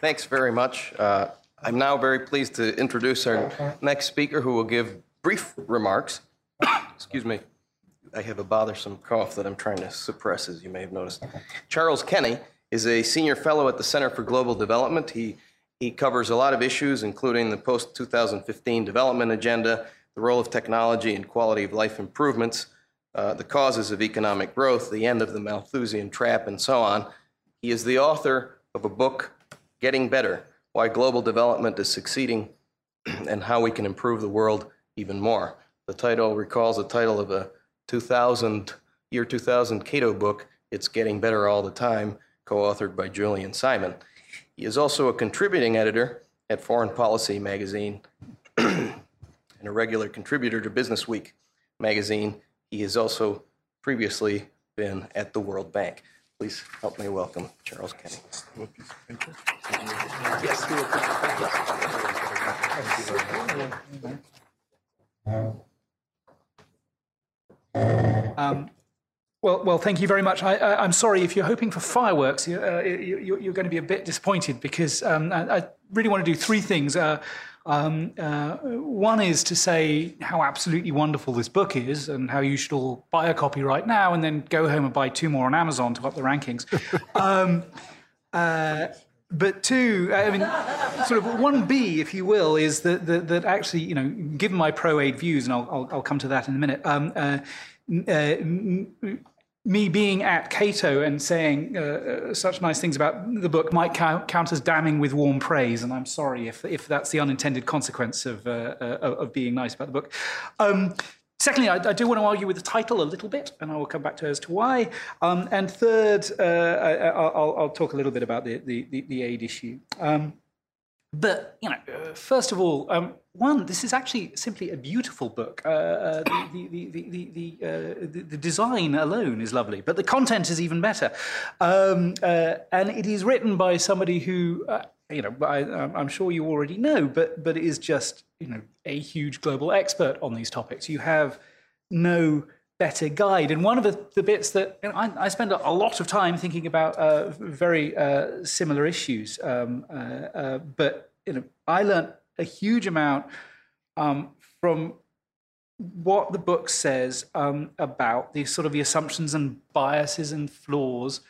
Thanks very much. Uh, I'm now very pleased to introduce our next speaker who will give brief remarks. Excuse me. I have a bothersome cough that I'm trying to suppress, as you may have noticed. Charles Kenny is a senior fellow at the Center for Global Development. He, he covers a lot of issues, including the post 2015 development agenda, the role of technology and quality of life improvements, uh, the causes of economic growth, the end of the Malthusian trap, and so on. He is the author of a book, Getting Better Why Global Development is Succeeding and How We Can Improve the World Even More. The title recalls the title of a 2000, year 2000 Cato book, It's Getting Better All the Time, co authored by Julian Simon. He is also a contributing editor at Foreign Policy magazine and a regular contributor to Business Week magazine. He has also previously been at the World Bank. Please help me welcome Charles Kenny. Um, well, well, thank you very much. I, I'm sorry if you're hoping for fireworks, you, uh, you, you're going to be a bit disappointed because um, I, I really want to do three things. Uh, um, uh, one is to say how absolutely wonderful this book is and how you should all buy a copy right now and then go home and buy two more on Amazon to up the rankings. um, uh, but two, I mean, sort of one B, if you will, is that, that, that actually, you know, given my pro aid views, and I'll, I'll, I'll come to that in a minute, um, uh, uh, me being at Cato and saying uh, such nice things about the book might count, count, as damning with warm praise, and I'm sorry if, if that's the unintended consequence of, uh, uh, of being nice about the book. Um, Secondly, I, I, do want to argue with the title a little bit, and I will come back to as to why. Um, and third, uh, I, will talk a little bit about the, the, the aid issue. Um, but, you know, uh, first of all, um, one, this is actually simply a beautiful book. Uh, uh the, the, the, the, uh, the, design alone is lovely, but the content is even better. Um, uh, and it is written by somebody who you know, I, am sure you already know, but but it is just you know a huge global expert on these topics. You have no better guide. And one of the, the bits that you know, I, I, spend a, lot of time thinking about uh, very uh, similar issues, um, uh, uh, but you know, I learned a huge amount um, from what the book says um, about the sort of the assumptions and biases and flaws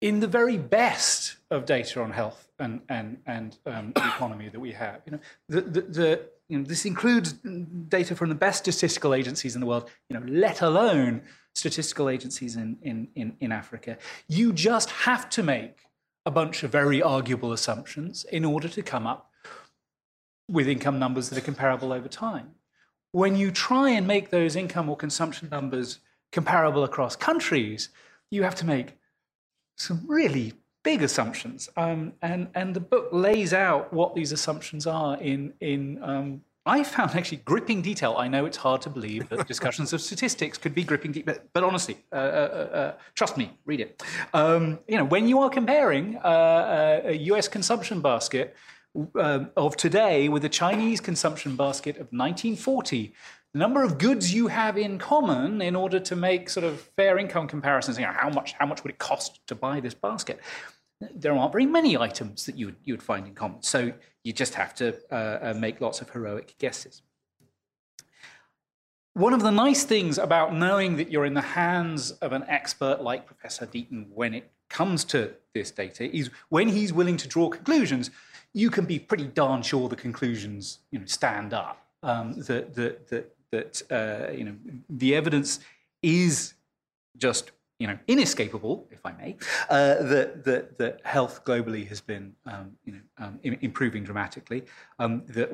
in the very best of data on health and, and, and um, economy that we have. You know, the, the, the, you know, this includes data from the best statistical agencies in the world, you know, let alone statistical agencies in, in, in, in Africa. You just have to make a bunch of very arguable assumptions in order to come up with income numbers that are comparable over time. When you try and make those income or consumption numbers comparable across countries, you have to make some really big assumptions. Um, and, and the book lays out what these assumptions are in, in um, I found actually gripping detail. I know it's hard to believe that discussions of statistics could be gripping deep, but, but honestly, uh, uh, uh, trust me, read it. Um, you know, when you are comparing uh, uh, a US consumption basket um, of today with a Chinese consumption basket of 1940, the number of goods you have in common in order to make sort of fair income comparisons. You know, how much how much would it cost to buy this basket? There aren't very many items that you would, you would find in common, so you just have to uh, uh, make lots of heroic guesses. One of the nice things about knowing that you're in the hands of an expert like Professor Deaton when it comes to this data is when he's willing to draw conclusions, you can be pretty darn sure the conclusions you know, stand up. Um, that, that, that that uh, you know the evidence is just you know inescapable, if I may, uh, that, that that health globally has been um, you know um, improving dramatically. Um, that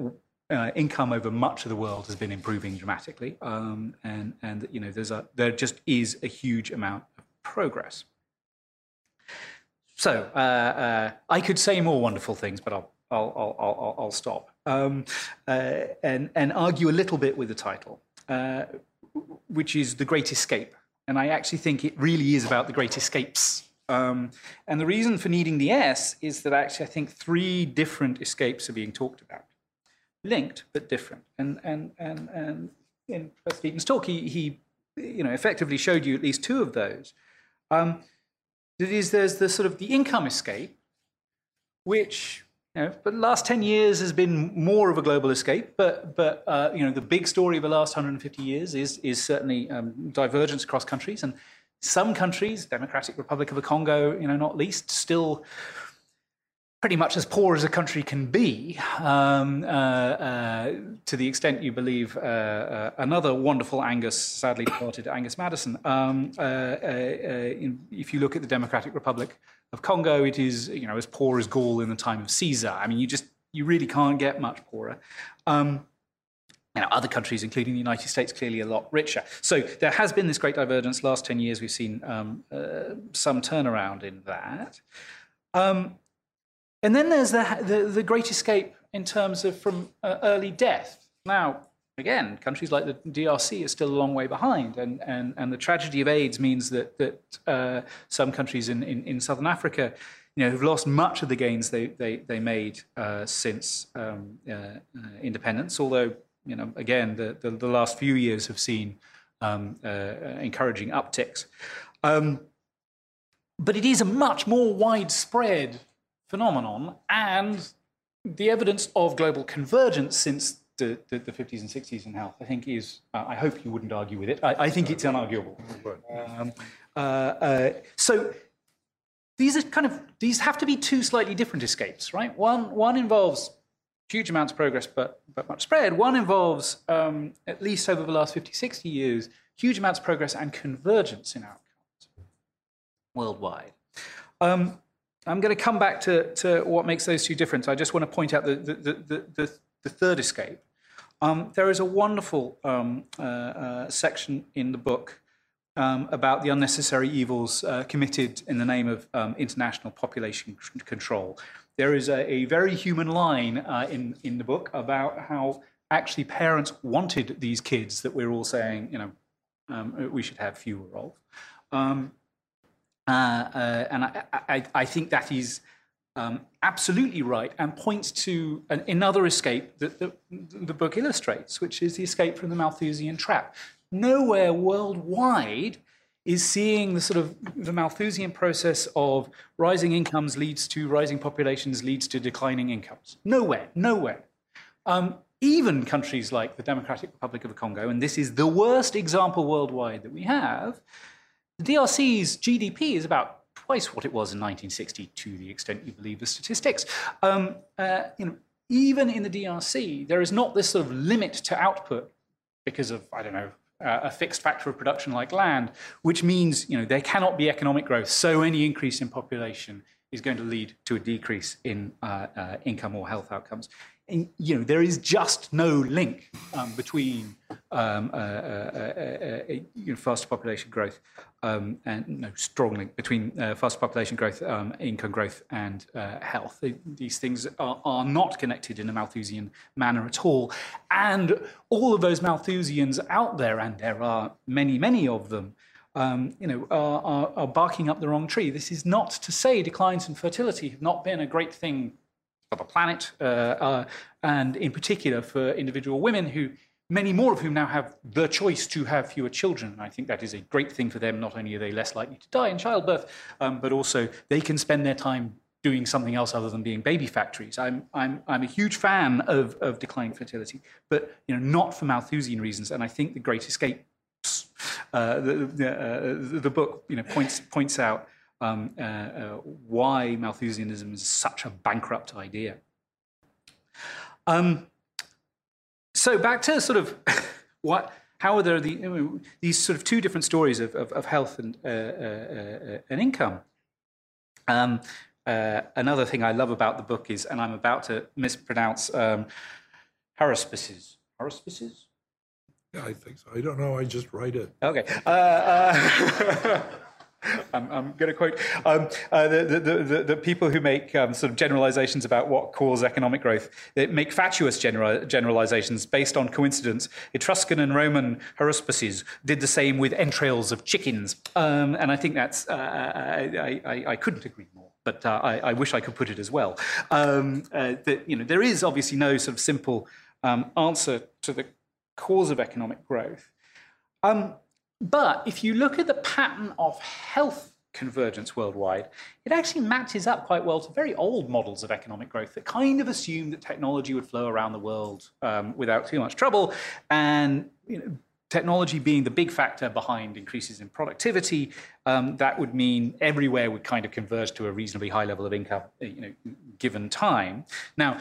uh, income over much of the world has been improving dramatically, um, and and you know there's a there just is a huge amount of progress. so uh, uh, I could say more wonderful things, but I'll I'll I'll, I'll, I'll stop um, uh, and and argue a little bit with the title, uh, which is the Great Escape, and I actually think it really is about the Great Escapes. Um, and the reason for needing the S is that actually I think three different escapes are being talked about, linked but different. And and and and in Professor Deaton's talk, he he you know effectively showed you at least two of those. Um, that is, there's the sort of the income escape, which you know, but the last 10 years has been more of a global escape, but, but uh, you know, the big story of the last 150 years is, is certainly um, divergence across countries. And some countries, Democratic Republic of the Congo, you know, not least, still pretty much as poor as a country can be, um, uh, uh, to the extent you believe uh, uh another wonderful Angus, sadly departed Angus Maddison. Um, uh, uh, if you look at the Democratic Republic of Congo, it is you know as poor as Gaul in the time of Caesar. I mean, you just you really can't get much poorer. Um, you know, other countries, including the United States, clearly a lot richer. So there has been this great divergence. Last 10 years, we've seen um, some turnaround in that. Um, and then there's the, the, the great escape in terms of from uh, early death. Now, again, countries like the DRC are still a long way behind, and, and, and the tragedy of AIDS means that, that uh, some countries in, in, in, Southern Africa you know, have lost much of the gains they, they, they made uh, since um, uh, uh, independence, although, you know, again, the, the, the last few years have seen um, uh, encouraging upticks. Um, but it is a much more widespread phenomenon and the evidence of global convergence since the, the, the 50s and 60s in health, I think, is, uh, I hope you wouldn't argue with it. I, I think it's unarguable. Um, uh, uh, so these are kind of, these have to be two slightly different escapes, right? One, one involves huge amounts of progress, but, but much spread. One involves, um, at least over the last 50, 60 years, huge amounts of progress and convergence in outcomes worldwide. Um, I'm going to come back to, to what makes those two different. I just want to point out the, the, the, the, the third escape. Um, there is a wonderful um, uh, uh, section in the book um, about the unnecessary evils uh, committed in the name of um, international population control. There is a, a very human line uh, in, in the book about how actually parents wanted these kids that we're all saying, you know, um, we should have fewer of. Um, uh, uh, and I, I, I, think that is um, absolutely right and points to an, another escape that the, the book illustrates, which is the escape from the Malthusian trap. Nowhere worldwide is seeing the sort of the Malthusian process of rising incomes leads to rising populations leads to declining incomes. Nowhere, nowhere. Um, even countries like the Democratic Republic of the Congo, and this is the worst example worldwide that we have, the DRC's GDP is about twice what it was in 1960, to the extent you believe the statistics. Um, uh, you know, even in the DRC, there is not this sort of limit to output because of, I don't know, uh, a fixed factor of production like land, which means you know, there cannot be economic growth. So any increase in population is going to lead to a decrease in uh, uh income or health outcomes you know, there is just no link um, between um, uh, uh, uh, uh you know, faster population growth um, and no strong link between uh, faster population growth, um, income growth, and uh, health. These things are, are, not connected in a Malthusian manner at all. And all of those Malthusians out there, and there are many, many of them, um, you know, are, are, are, barking up the wrong tree. This is not to say declines in fertility have not been a great thing of the planet, uh, uh, and in particular for individual women who many more of whom now have the choice to have fewer children. And I think that is a great thing for them. Not only are they less likely to die in childbirth, um, but also they can spend their time doing something else other than being baby factories. I'm, I'm, I'm a huge fan of, of declining fertility, but you know, not for Malthusian reasons. And I think The Great Escape, uh, the, the, uh, the book you know, points, points out um, uh, uh, why Malthusianism is such a bankrupt idea. Um, so back to sort of what, how are there the, these sort of two different stories of, of, of health and, uh, uh, uh and income? Um, uh, another thing I love about the book is, and I'm about to mispronounce um, haruspices. Haruspices? Yeah, I think so. I don't know. I just write it. Okay. I'm, I'm going to quote um, uh, the, the, the, the, people who make um, sort of generalizations about what causes economic growth. They make fatuous general, generalizations based on coincidence. Etruscan and Roman haruspices did the same with entrails of chickens. Um, and I think that's, uh, I, I, I, couldn't agree more. But uh, I, I, wish I could put it as well. Um, uh, that, you know, there is obviously no sort of simple um, answer to the cause of economic growth. Um, but if you look at the pattern of health convergence worldwide, it actually matches up quite well to very old models of economic growth that kind of assumed that technology would flow around the world um, without too much trouble. And you know, technology being the big factor behind increases in productivity, um, that would mean everywhere would kind of converge to a reasonably high level of income, you know, given time. Now,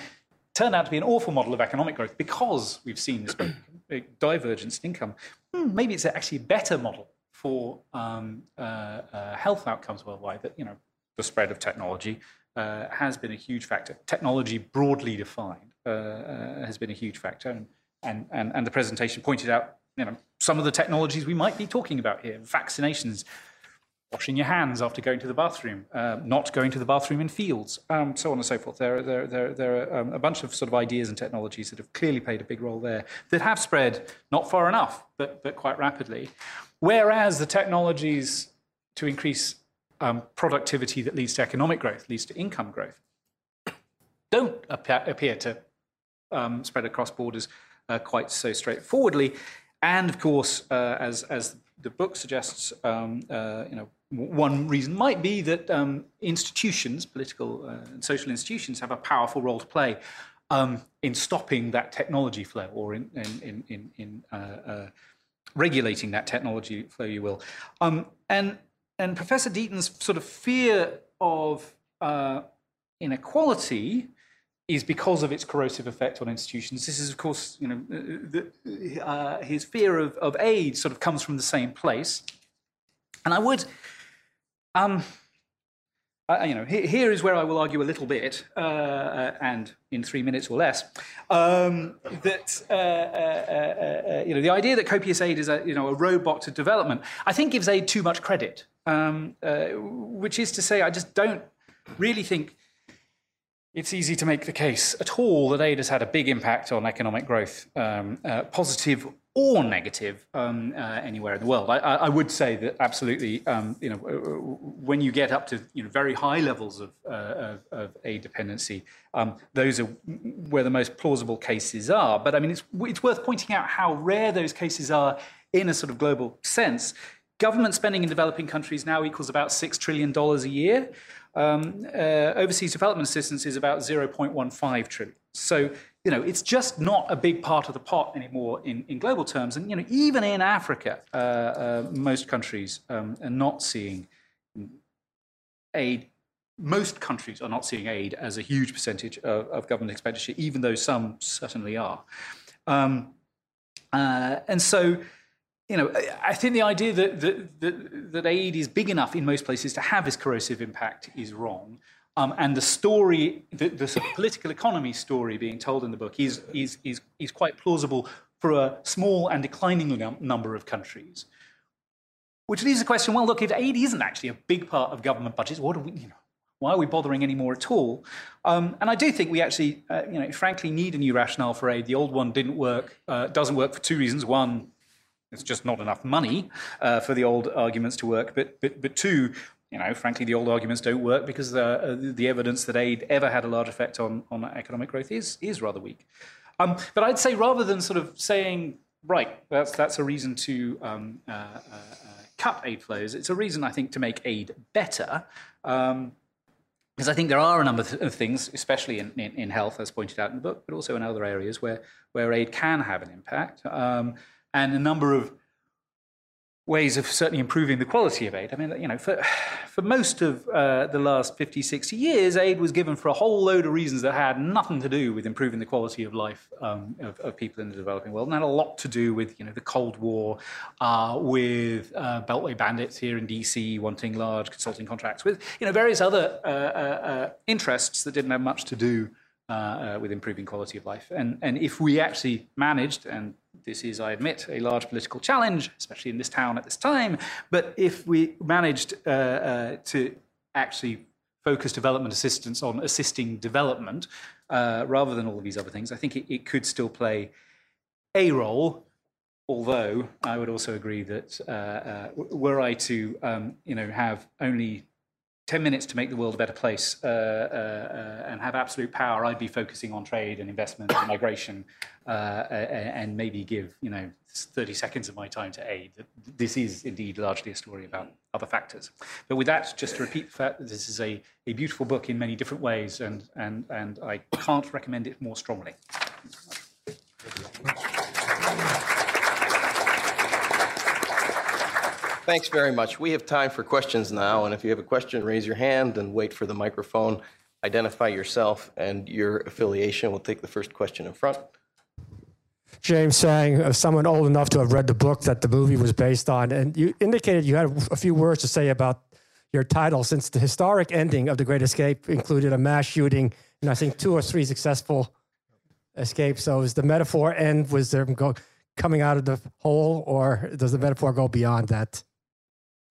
turned out to be an awful model of economic growth because we've seen this divergence in income. Hmm, maybe it's actually a better model for um, uh, uh, health outcomes worldwide. That you know, the spread of technology uh, has been a huge factor. Technology, broadly defined, uh, uh, has been a huge factor, and, and and and the presentation pointed out you know some of the technologies we might be talking about here: vaccinations, washing your hands after going to the bathroom, uh, not going to the bathroom in fields, um, so on and so forth. There, there, there, there are um, a bunch of sort of ideas and technologies that have clearly played a big role there that have spread not far enough, but, but quite rapidly. Whereas the technologies to increase um, productivity that leads to economic growth, leads to income growth, don't appear, to um, spread across borders uh, quite so straightforwardly. And of course, uh, as, as the book suggests, um, uh, you know, one reason might be that um, institutions, political uh, and social institutions, have a powerful role to play um, in stopping that technology flow or in, in, in, in uh, uh, regulating that technology flow, you will. Um, and, and Professor Deaton's sort of fear of uh, inequality is because of its corrosive effect on institutions. This is, of course, you know, the, uh, his fear of, of aid sort of comes from the same place. And I would um, uh, you know, here, here is where I will argue a little bit, uh, uh, and in three minutes or less, um, that uh, uh, uh, you know the idea that copious aid is a you know a roadblock to development, I think gives aid too much credit. Um, which is to say, I just don't really think it's easy to make the case at all that aid has had a big impact on economic growth, um, positive or negative um, uh, anywhere in the world. I, I, would say that absolutely, um, you know, when you get up to you know very high levels of, uh, of, of aid dependency, um, those are where the most plausible cases are. But I mean, it's it's worth pointing out how rare those cases are in a sort of global sense. Government spending in developing countries now equals about six trillion dollars a year. Um, uh, overseas development assistance is about 0.15 trillion. So you know, it's just not a big part of the pot anymore in, in global terms. And, you know, even in Africa, uh, uh, most countries um, are not seeing aid. Most countries are not seeing aid as a huge percentage of, of government expenditure, even though some certainly are. Um, uh, and so, you know, I think the idea that, that, that, that aid is big enough in most places to have this corrosive impact is wrong. Um, and the story, the, the sort of political economy story being told in the book is, is, is, is quite plausible for a small and declining num number of countries. Which leaves the question, well, look, if aid isn't actually a big part of government budgets, what do we, you know, why are we bothering anymore at all? Um, and I do think we actually, uh, you know, frankly need a new rationale for aid. The old one didn't work, uh, doesn't work for two reasons. One, it's just not enough money uh, for the old arguments to work. But, but, but two, you know, frankly, the old arguments don't work because the, uh, the evidence that aid ever had a large effect on, on economic growth is, is rather weak. Um, but I'd say rather than sort of saying, right, that's, that's a reason to um, uh, uh, cut aid flows, it's a reason, I think, to make aid better. Um, because I think there are a number of things, especially in, in, in, health, as pointed out in the book, but also in other areas where, where aid can have an impact. And a number of ways of certainly improving the quality of aid. I mean, you know, for, for most of uh, the last 50, 60 years, aid was given for a whole load of reasons that had nothing to do with improving the quality of life um, of, of, people in the developing world, and had a lot to do with, you know, the Cold War, uh, with uh, Beltway bandits here in DC wanting large consulting contracts, with, you know, various other uh, uh, uh, interests that didn't have much to do uh, uh, with improving quality of life. And, and if we actually managed, and this is, I admit, a large political challenge, especially in this town at this time, but if we managed uh, uh to actually focus development assistance on assisting development uh, rather than all of these other things, I think it, it could still play a role. Although I would also agree that uh, uh, were I to um, you know have only 10 minutes to make the world a better place uh, uh, uh, and have absolute power, I'd be focusing on trade and investment and migration uh, and maybe give, you know, 30 seconds of my time to aid. This is indeed largely a story about other factors. But with that, just to repeat the fact that this is a, a beautiful book in many different ways and, and, and I can't recommend it more strongly. Thanks very much. We have time for questions now, and if you have a question, raise your hand and wait for the microphone. Identify yourself and your affiliation. We'll take the first question in front. James saying, uh, someone old enough to have read the book that the movie was based on, and you indicated you had a few words to say about your title, since the historic ending of The Great Escape included a mass shooting and I think two or three successful escapes. So is the metaphor end was there go, coming out of the hole, or does the metaphor go beyond that?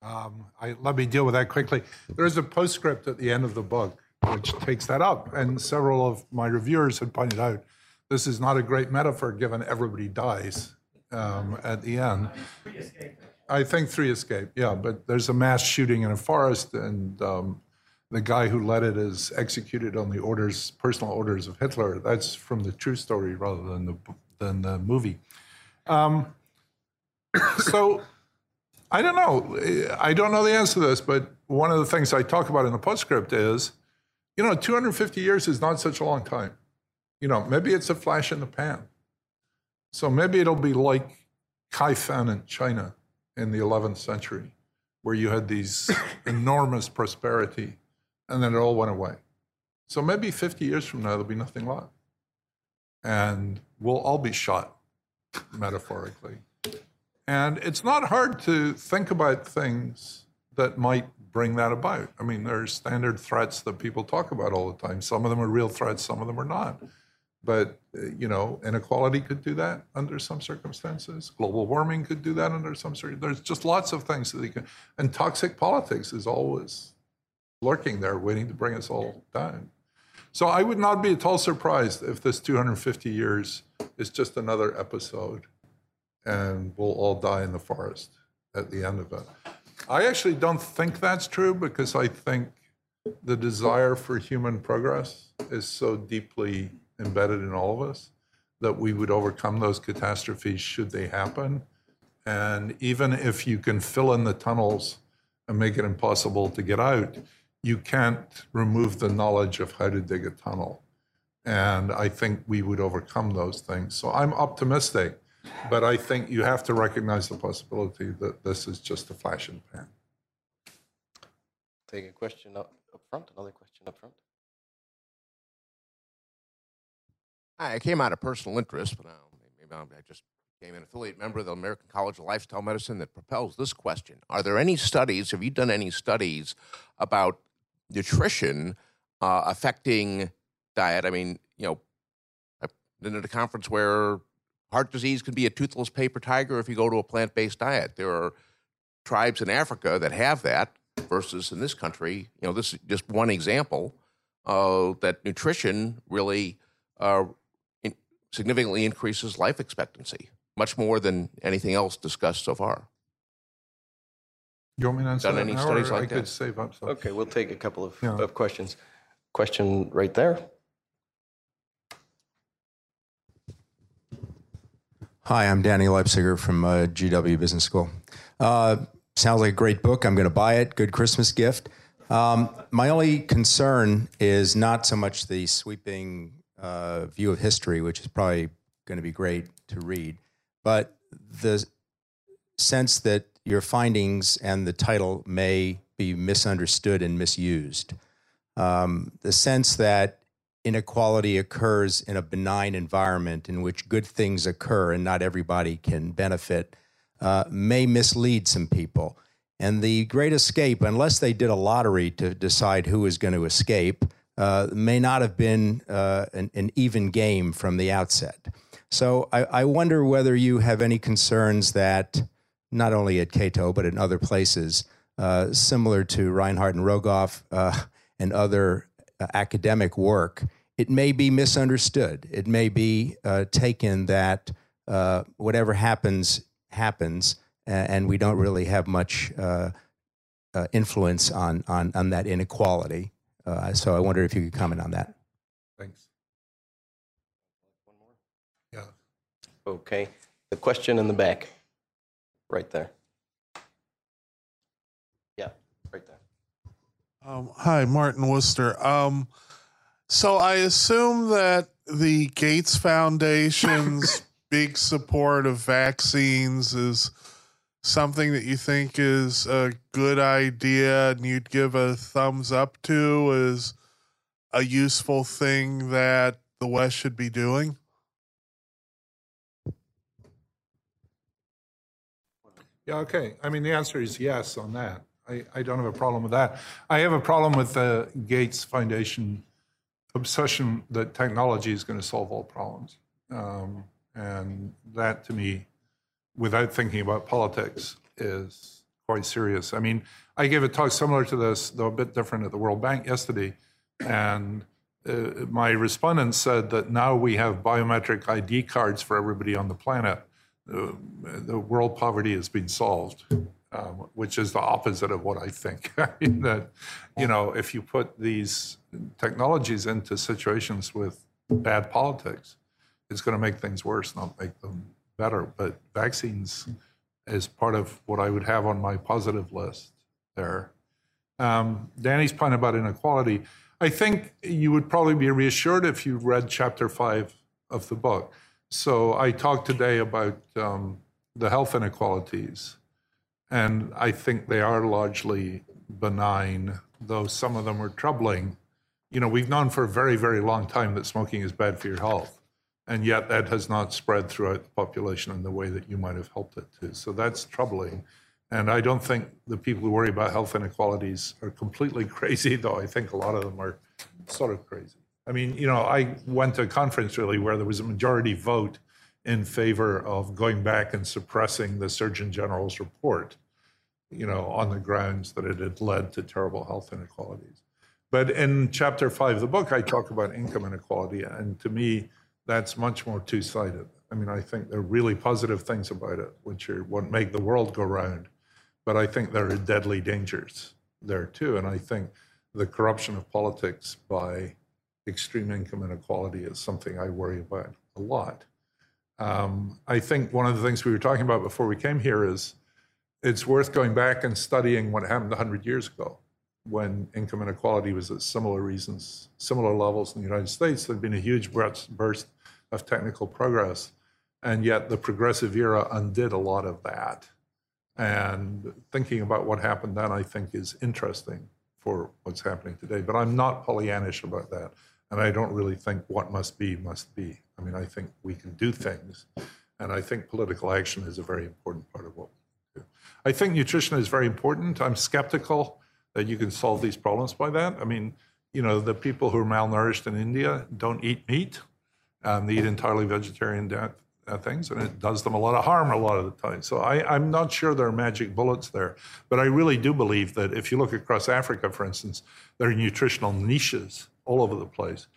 Um, I, let me deal with that quickly. There is a postscript at the end of the book which takes that up, and several of my reviewers had pointed out this is not a great metaphor given everybody dies um, at the end. I think three escape, yeah, but there's a mass shooting in a forest, and um, the guy who led it is executed on the orders, personal orders of Hitler. That's from the true story rather than the than the movie. Um, so I don't know. I don't know the answer to this, but one of the things I talk about in the postscript is, you know, 250 years is not such a long time. You know, maybe it's a flash in the pan. So maybe it'll be like Kaifeng in China in the 11th century, where you had these enormous prosperity and then it all went away. So maybe 50 years from now, there'll be nothing left. And we'll all be shot, metaphorically. And it's not hard to think about things that might bring that about. I mean, there are standard threats that people talk about all the time. Some of them are real threats, some of them are not. But, uh, you know, inequality could do that under some circumstances. Global warming could do that under some circumstances. There's just lots of things that they can. And toxic politics is always lurking there, waiting to bring us all down. So I would not be at all surprised if this 250 years is just another episode and we'll all die in the forest at the end of it. I actually don't think that's true because I think the desire for human progress is so deeply embedded in all of us that we would overcome those catastrophes should they happen. And even if you can fill in the tunnels and make it impossible to get out, you can't remove the knowledge of how to dig a tunnel. And I think we would overcome those things. So I'm optimistic but I think you have to recognize the possibility that this is just a flash in the pan. Take a question up, up front, another question up front. I came out of personal interest, but maybe I just became an affiliate member of the American College of Lifestyle Medicine that propels this question. Are there any studies, have you done any studies about nutrition uh, affecting diet? I mean, you know, I've been at a conference where Heart disease can be a toothless paper tiger if you go to a plant based diet. There are tribes in Africa that have that versus in this country. You know, this is just one example uh, that nutrition really uh, in, significantly increases life expectancy, much more than anything else discussed so far. You want me to answer Done any now, studies or like I could that? save up some. Okay, we'll take a couple of, Yeah. of questions. Question right there. Hi, I'm Danny Leipziger from uh, GW Business School. Uh, sounds like a great book. I'm going to buy it. Good Christmas gift. Um, my only concern is not so much the sweeping uh, view of history, which is probably going to be great to read, but the sense that your findings and the title may be misunderstood and misused. Um, the sense that inequality occurs in a benign environment in which good things occur and not everybody can benefit uh, may mislead some people. And the great escape, unless they did a lottery to decide who is going to escape, uh, may not have been uh, an, an even game from the outset. So I, I wonder whether you have any concerns that not only at Cato but in other places, uh, similar to Reinhart and Rogoff uh, and other academic work, it may be misunderstood. It may be uh, taken that uh, whatever happens happens, a- and we don't really have much uh, uh, influence on, on on that inequality. Uh, so I wonder if you could comment on that. Thanks. Yeah. Okay. The question in the back, right there. Yeah, right there. Um, hi, Martin Worcester. Um, so I assume that the Gates Foundation's big support of vaccines is something that you think is a good idea and you'd give a thumbs up to as a useful thing that the West should be doing? Yeah, okay. I mean, the answer is yes on that. I, I don't have a problem with that. I have a problem with the Gates Foundation obsession that technology is going to solve all problems. Um, and that, to me, without thinking about politics, is quite serious. I mean, I gave a talk similar to this, though a bit different, at the World Bank yesterday. And uh, my respondent said that now we have biometric ID cards for everybody on the planet. Uh, the world poverty has been solved, um, which is the opposite of what I think. That, you know, if you put these technologies into situations with bad politics, it's going to make things worse, not make them better. But vaccines is part of what I would have on my positive list there. Um, Danny's point about inequality, I think you would probably be reassured if you read chapter five of the book. So I talked today about um, the health inequalities, and I think they are largely benign, though some of them are troubling. You know, we've known for a very, very long time that smoking is bad for your health, and yet that has not spread throughout the population in the way that you might have hoped it to. So that's troubling. And I don't think the people who worry about health inequalities are completely crazy, though I think a lot of them are sort of crazy. I mean, you know, I went to a conference really where there was a majority vote in favor of going back and suppressing the Surgeon General's report, you know, on the grounds that it had led to terrible health inequalities. But in chapter five of the book, I talk about income inequality. And to me, that's much more two sided. I mean, I think there are really positive things about it, which are what make the world go round. But I think there are deadly dangers there too. And I think the corruption of politics by extreme income inequality is something I worry about a lot. Um, I think one of the things we were talking about before we came here is it's worth going back and studying what happened 100 years ago when income inequality was at similar reasons, similar levels in the United States. There'd been a huge burst burst of technical progress, and yet the progressive era undid a lot of that. And thinking about what happened then, I think, is interesting for what's happening today. But I'm not Pollyannish about that. And I don't really think what must be, must be. I mean, I think we can do things. And I think political action is a very important part of what we do. I think nutrition is very important. I'm skeptical that you can solve these problems by that. I mean, you know, the people who are malnourished in India don't eat meat. Um, they eat entirely vegetarian diet, uh, things, and it does them a lot of harm a lot of the time. So I, I'm not sure there are magic bullets there, but I really do believe that if you look across Africa, for instance, there are nutritional niches all over the place,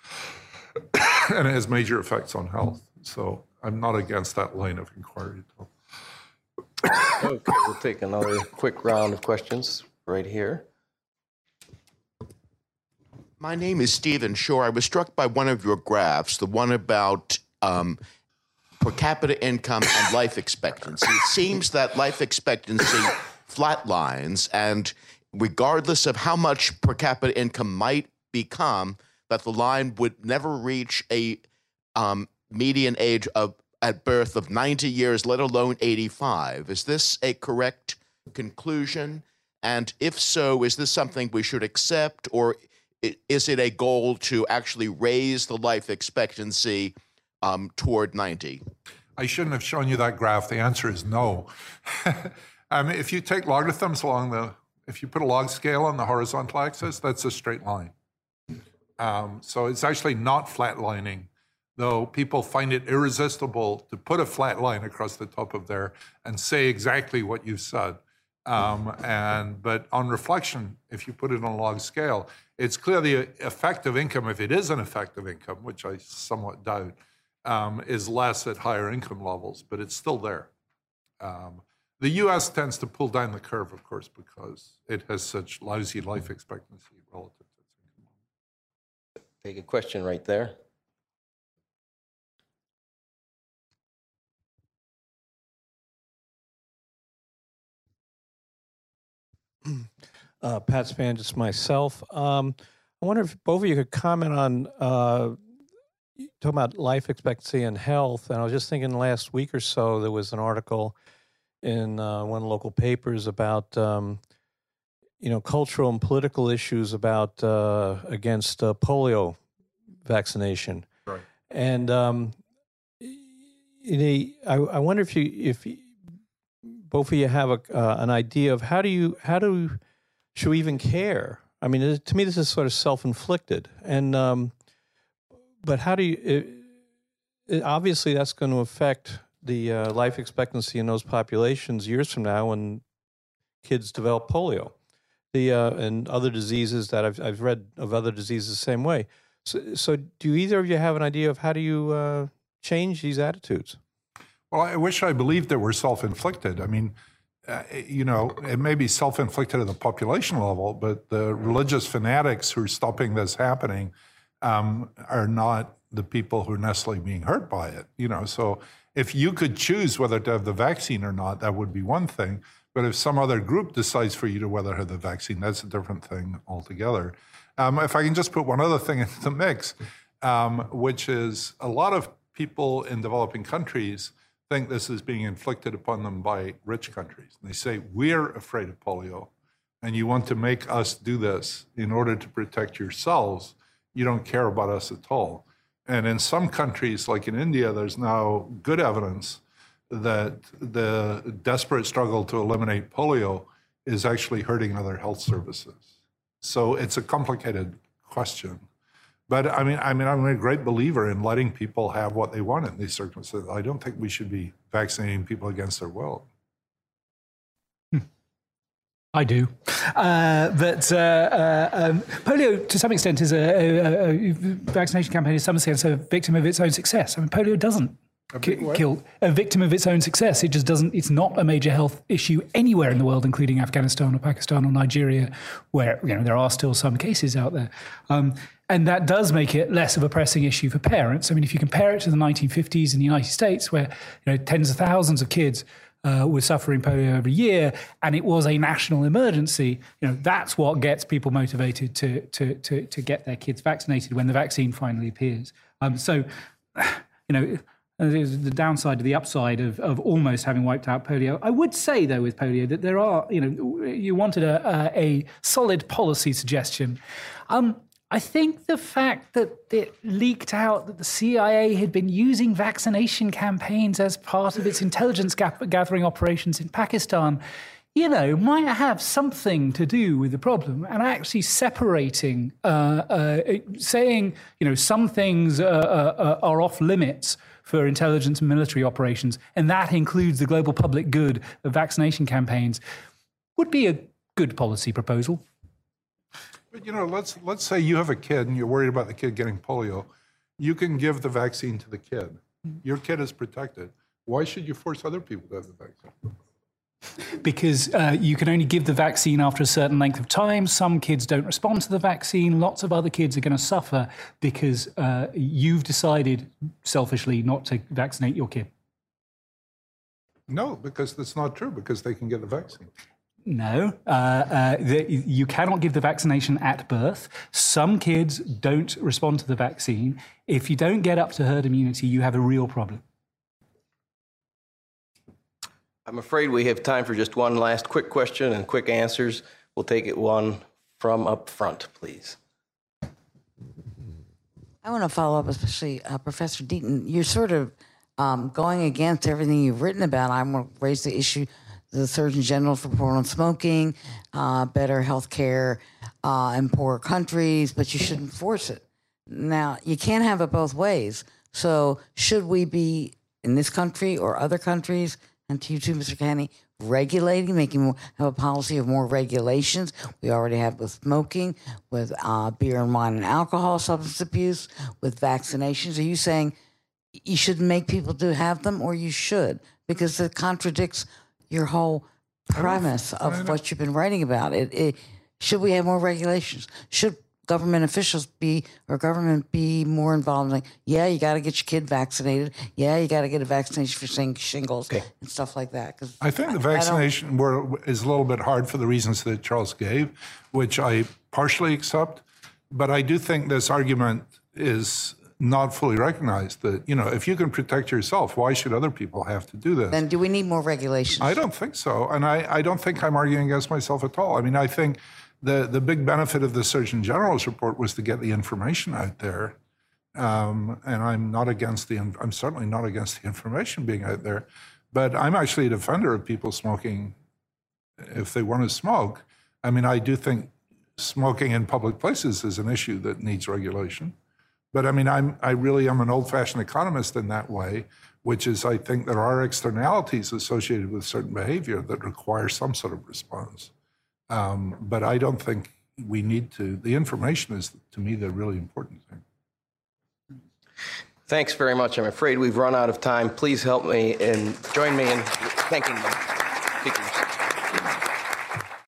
and it has major effects on health. So I'm not against that line of inquiry. at all. Okay, we'll take another quick round of questions right here. My name is Stephen Shore. I was struck by one of your graphs, the one about um, per capita income and life expectancy. It seems that life expectancy flatlines, and regardless of how much per capita income might become, that the line would never reach a um, median age of at birth of 90 years, let alone 85. Is this a correct conclusion? And if so, is this something we should accept, or is it a goal to actually raise the life expectancy um, toward 90? I shouldn't have shown you that graph. The answer is no. I mean, if you take logarithms along the, if you put a log scale on the horizontal axis, that's a straight line. Um, so it's actually not flatlining, though people find it irresistible to put a flat line across the top of there and say exactly what you've said. Um, and but on reflection, if you put it on a log scale, it's clear the effective income, if it is an effective income, which I somewhat doubt, um, is less at higher income levels, but it's still there. Um, the U.S. tends to pull down the curve, of course, because it has such lousy life expectancy relative. Take a question right there. uh, Pat Span, just myself. Um, I wonder if both of you could comment on uh, talking about life expectancy and health. And I was just thinking last week or so there was an article in uh, one of the local papers about um, you know cultural and political issues about uh, against uh, polio vaccination. Right. And um, you know, I, I wonder if you if you, both of you have a, uh, an idea of how do you how do should we even care? I mean, it, to me, this is sort of self-inflicted, and um, but how do you? It, it, obviously, that's going to affect the uh, life expectancy in those populations years from now when kids develop polio, the uh, and other diseases that I've I've read of other diseases the same way. So, so do either of you have an idea of how do you uh, change these attitudes? Well, I wish I believed that we're self-inflicted. I mean, uh, you know, it may be self-inflicted at the population level, but the religious fanatics who are stopping this happening um, are not the people who are necessarily being hurt by it. You know, so if you could choose whether to have the vaccine or not, that would be one thing. But if some other group decides for you to whether have the vaccine, that's a different thing altogether. Um, if I can just put one other thing into the mix, um, which is a lot of people in developing countries think this is being inflicted upon them by rich countries. And they say, We're afraid of polio, and you want to make us do this in order to protect yourselves. You don't care about us at all. And in some countries, like in India, there's now good evidence that the desperate struggle to eliminate polio is actually hurting other health services. So it's a complicated question. But I mean, I mean, I'm a great believer in letting people have what they want in these circumstances. I don't think we should be vaccinating people against their will. I do. Uh, but uh, uh, um, polio, to some extent, is a, a, a, vaccination campaign, in some sense, a victim of its own success. I mean, polio doesn't ki- kill a victim of its own success. It just doesn't, it's not a major health issue anywhere in the world, including Afghanistan or Pakistan or Nigeria, where, you know, there are still some cases out there. Um, and that does make it less of a pressing issue for parents. I mean, if you compare it to the 1950s in the United States, where you know, tens of thousands of kids uh, were suffering polio every year, and it was a national emergency. You know, that's what gets people motivated to to to, to get their kids vaccinated when the vaccine finally appears. Um, so, you know. The downside to the upside of, of almost having wiped out polio. I would say, though, with polio, that there are, you know, you wanted a, a, solid policy suggestion. Um, I think the fact that it leaked out that the CIA had been using vaccination campaigns as part of its intelligence gathering operations in Pakistan, you know, might have something to do with the problem. And actually separating, uh, uh, saying, you know, some things uh, uh are off limits for intelligence and military operations, and that includes the global public good of vaccination campaigns, would be a good policy proposal. But you know, let's let's say you have a kid and you're worried about the kid getting polio. You can give the vaccine to the kid. Your kid is protected. Why should you force other people to have the vaccine? Because uh, you can only give the vaccine after a certain length of time. Some kids don't respond to the vaccine. Lots of other kids are going to suffer because uh, you've decided selfishly not to vaccinate your kid. No, because that's not true, because they can get the vaccine. No, uh, uh, the, you cannot give the vaccination at birth. Some kids don't respond to the vaccine. If you don't get up to herd immunity, you have a real problem. I'm afraid we have time for just one last quick question and quick answers. We'll take it one from up front, please. I want to follow up, especially uh, Professor Deaton. You're sort of um, going against everything you've written about. I want to raise the issue the Surgeon General's report on smoking, uh, better health care uh, in poor countries, but you shouldn't force it. Now, you can't have it both ways. So, should we be in this country or other countries, and to you too, Mr. Kenny, regulating, making more, have a policy of more regulations? We already have with smoking, with uh, beer and wine and alcohol, substance abuse, with vaccinations. Are you saying you should make people do have them, or you should? Because it contradicts your whole premise of what you've been writing about. It, it should we have more regulations? Should government officials be or government be more involved? Like, yeah, you got to get your kid vaccinated. Yeah, you got to get a vaccination for shing- shingles and stuff like that. Because I think the vaccination were, is a little bit hard for the reasons that Charles gave, which I partially accept. But I do think this argument is not fully recognized that, you know, if you can protect yourself, why should other people have to do this? Then do we need more regulations? I don't think so. And I, I don't think I'm arguing against myself at all. I mean, I think the, the big benefit of the Surgeon General's report was to get the information out there. Um, and I'm not against the, I'm certainly not against the information being out there, but I'm actually a defender of people smoking if they want to smoke. I mean, I do think smoking in public places is an issue that needs regulation. But I mean, I'm, I really am an old fashioned economist in that way, which is I think there are externalities associated with certain behavior that require some sort of response. Um, but I don't think we need to, the information is to me the really important thing. Thanks very much. I'm afraid we've run out of time. Please help me and join me in thanking the speakers.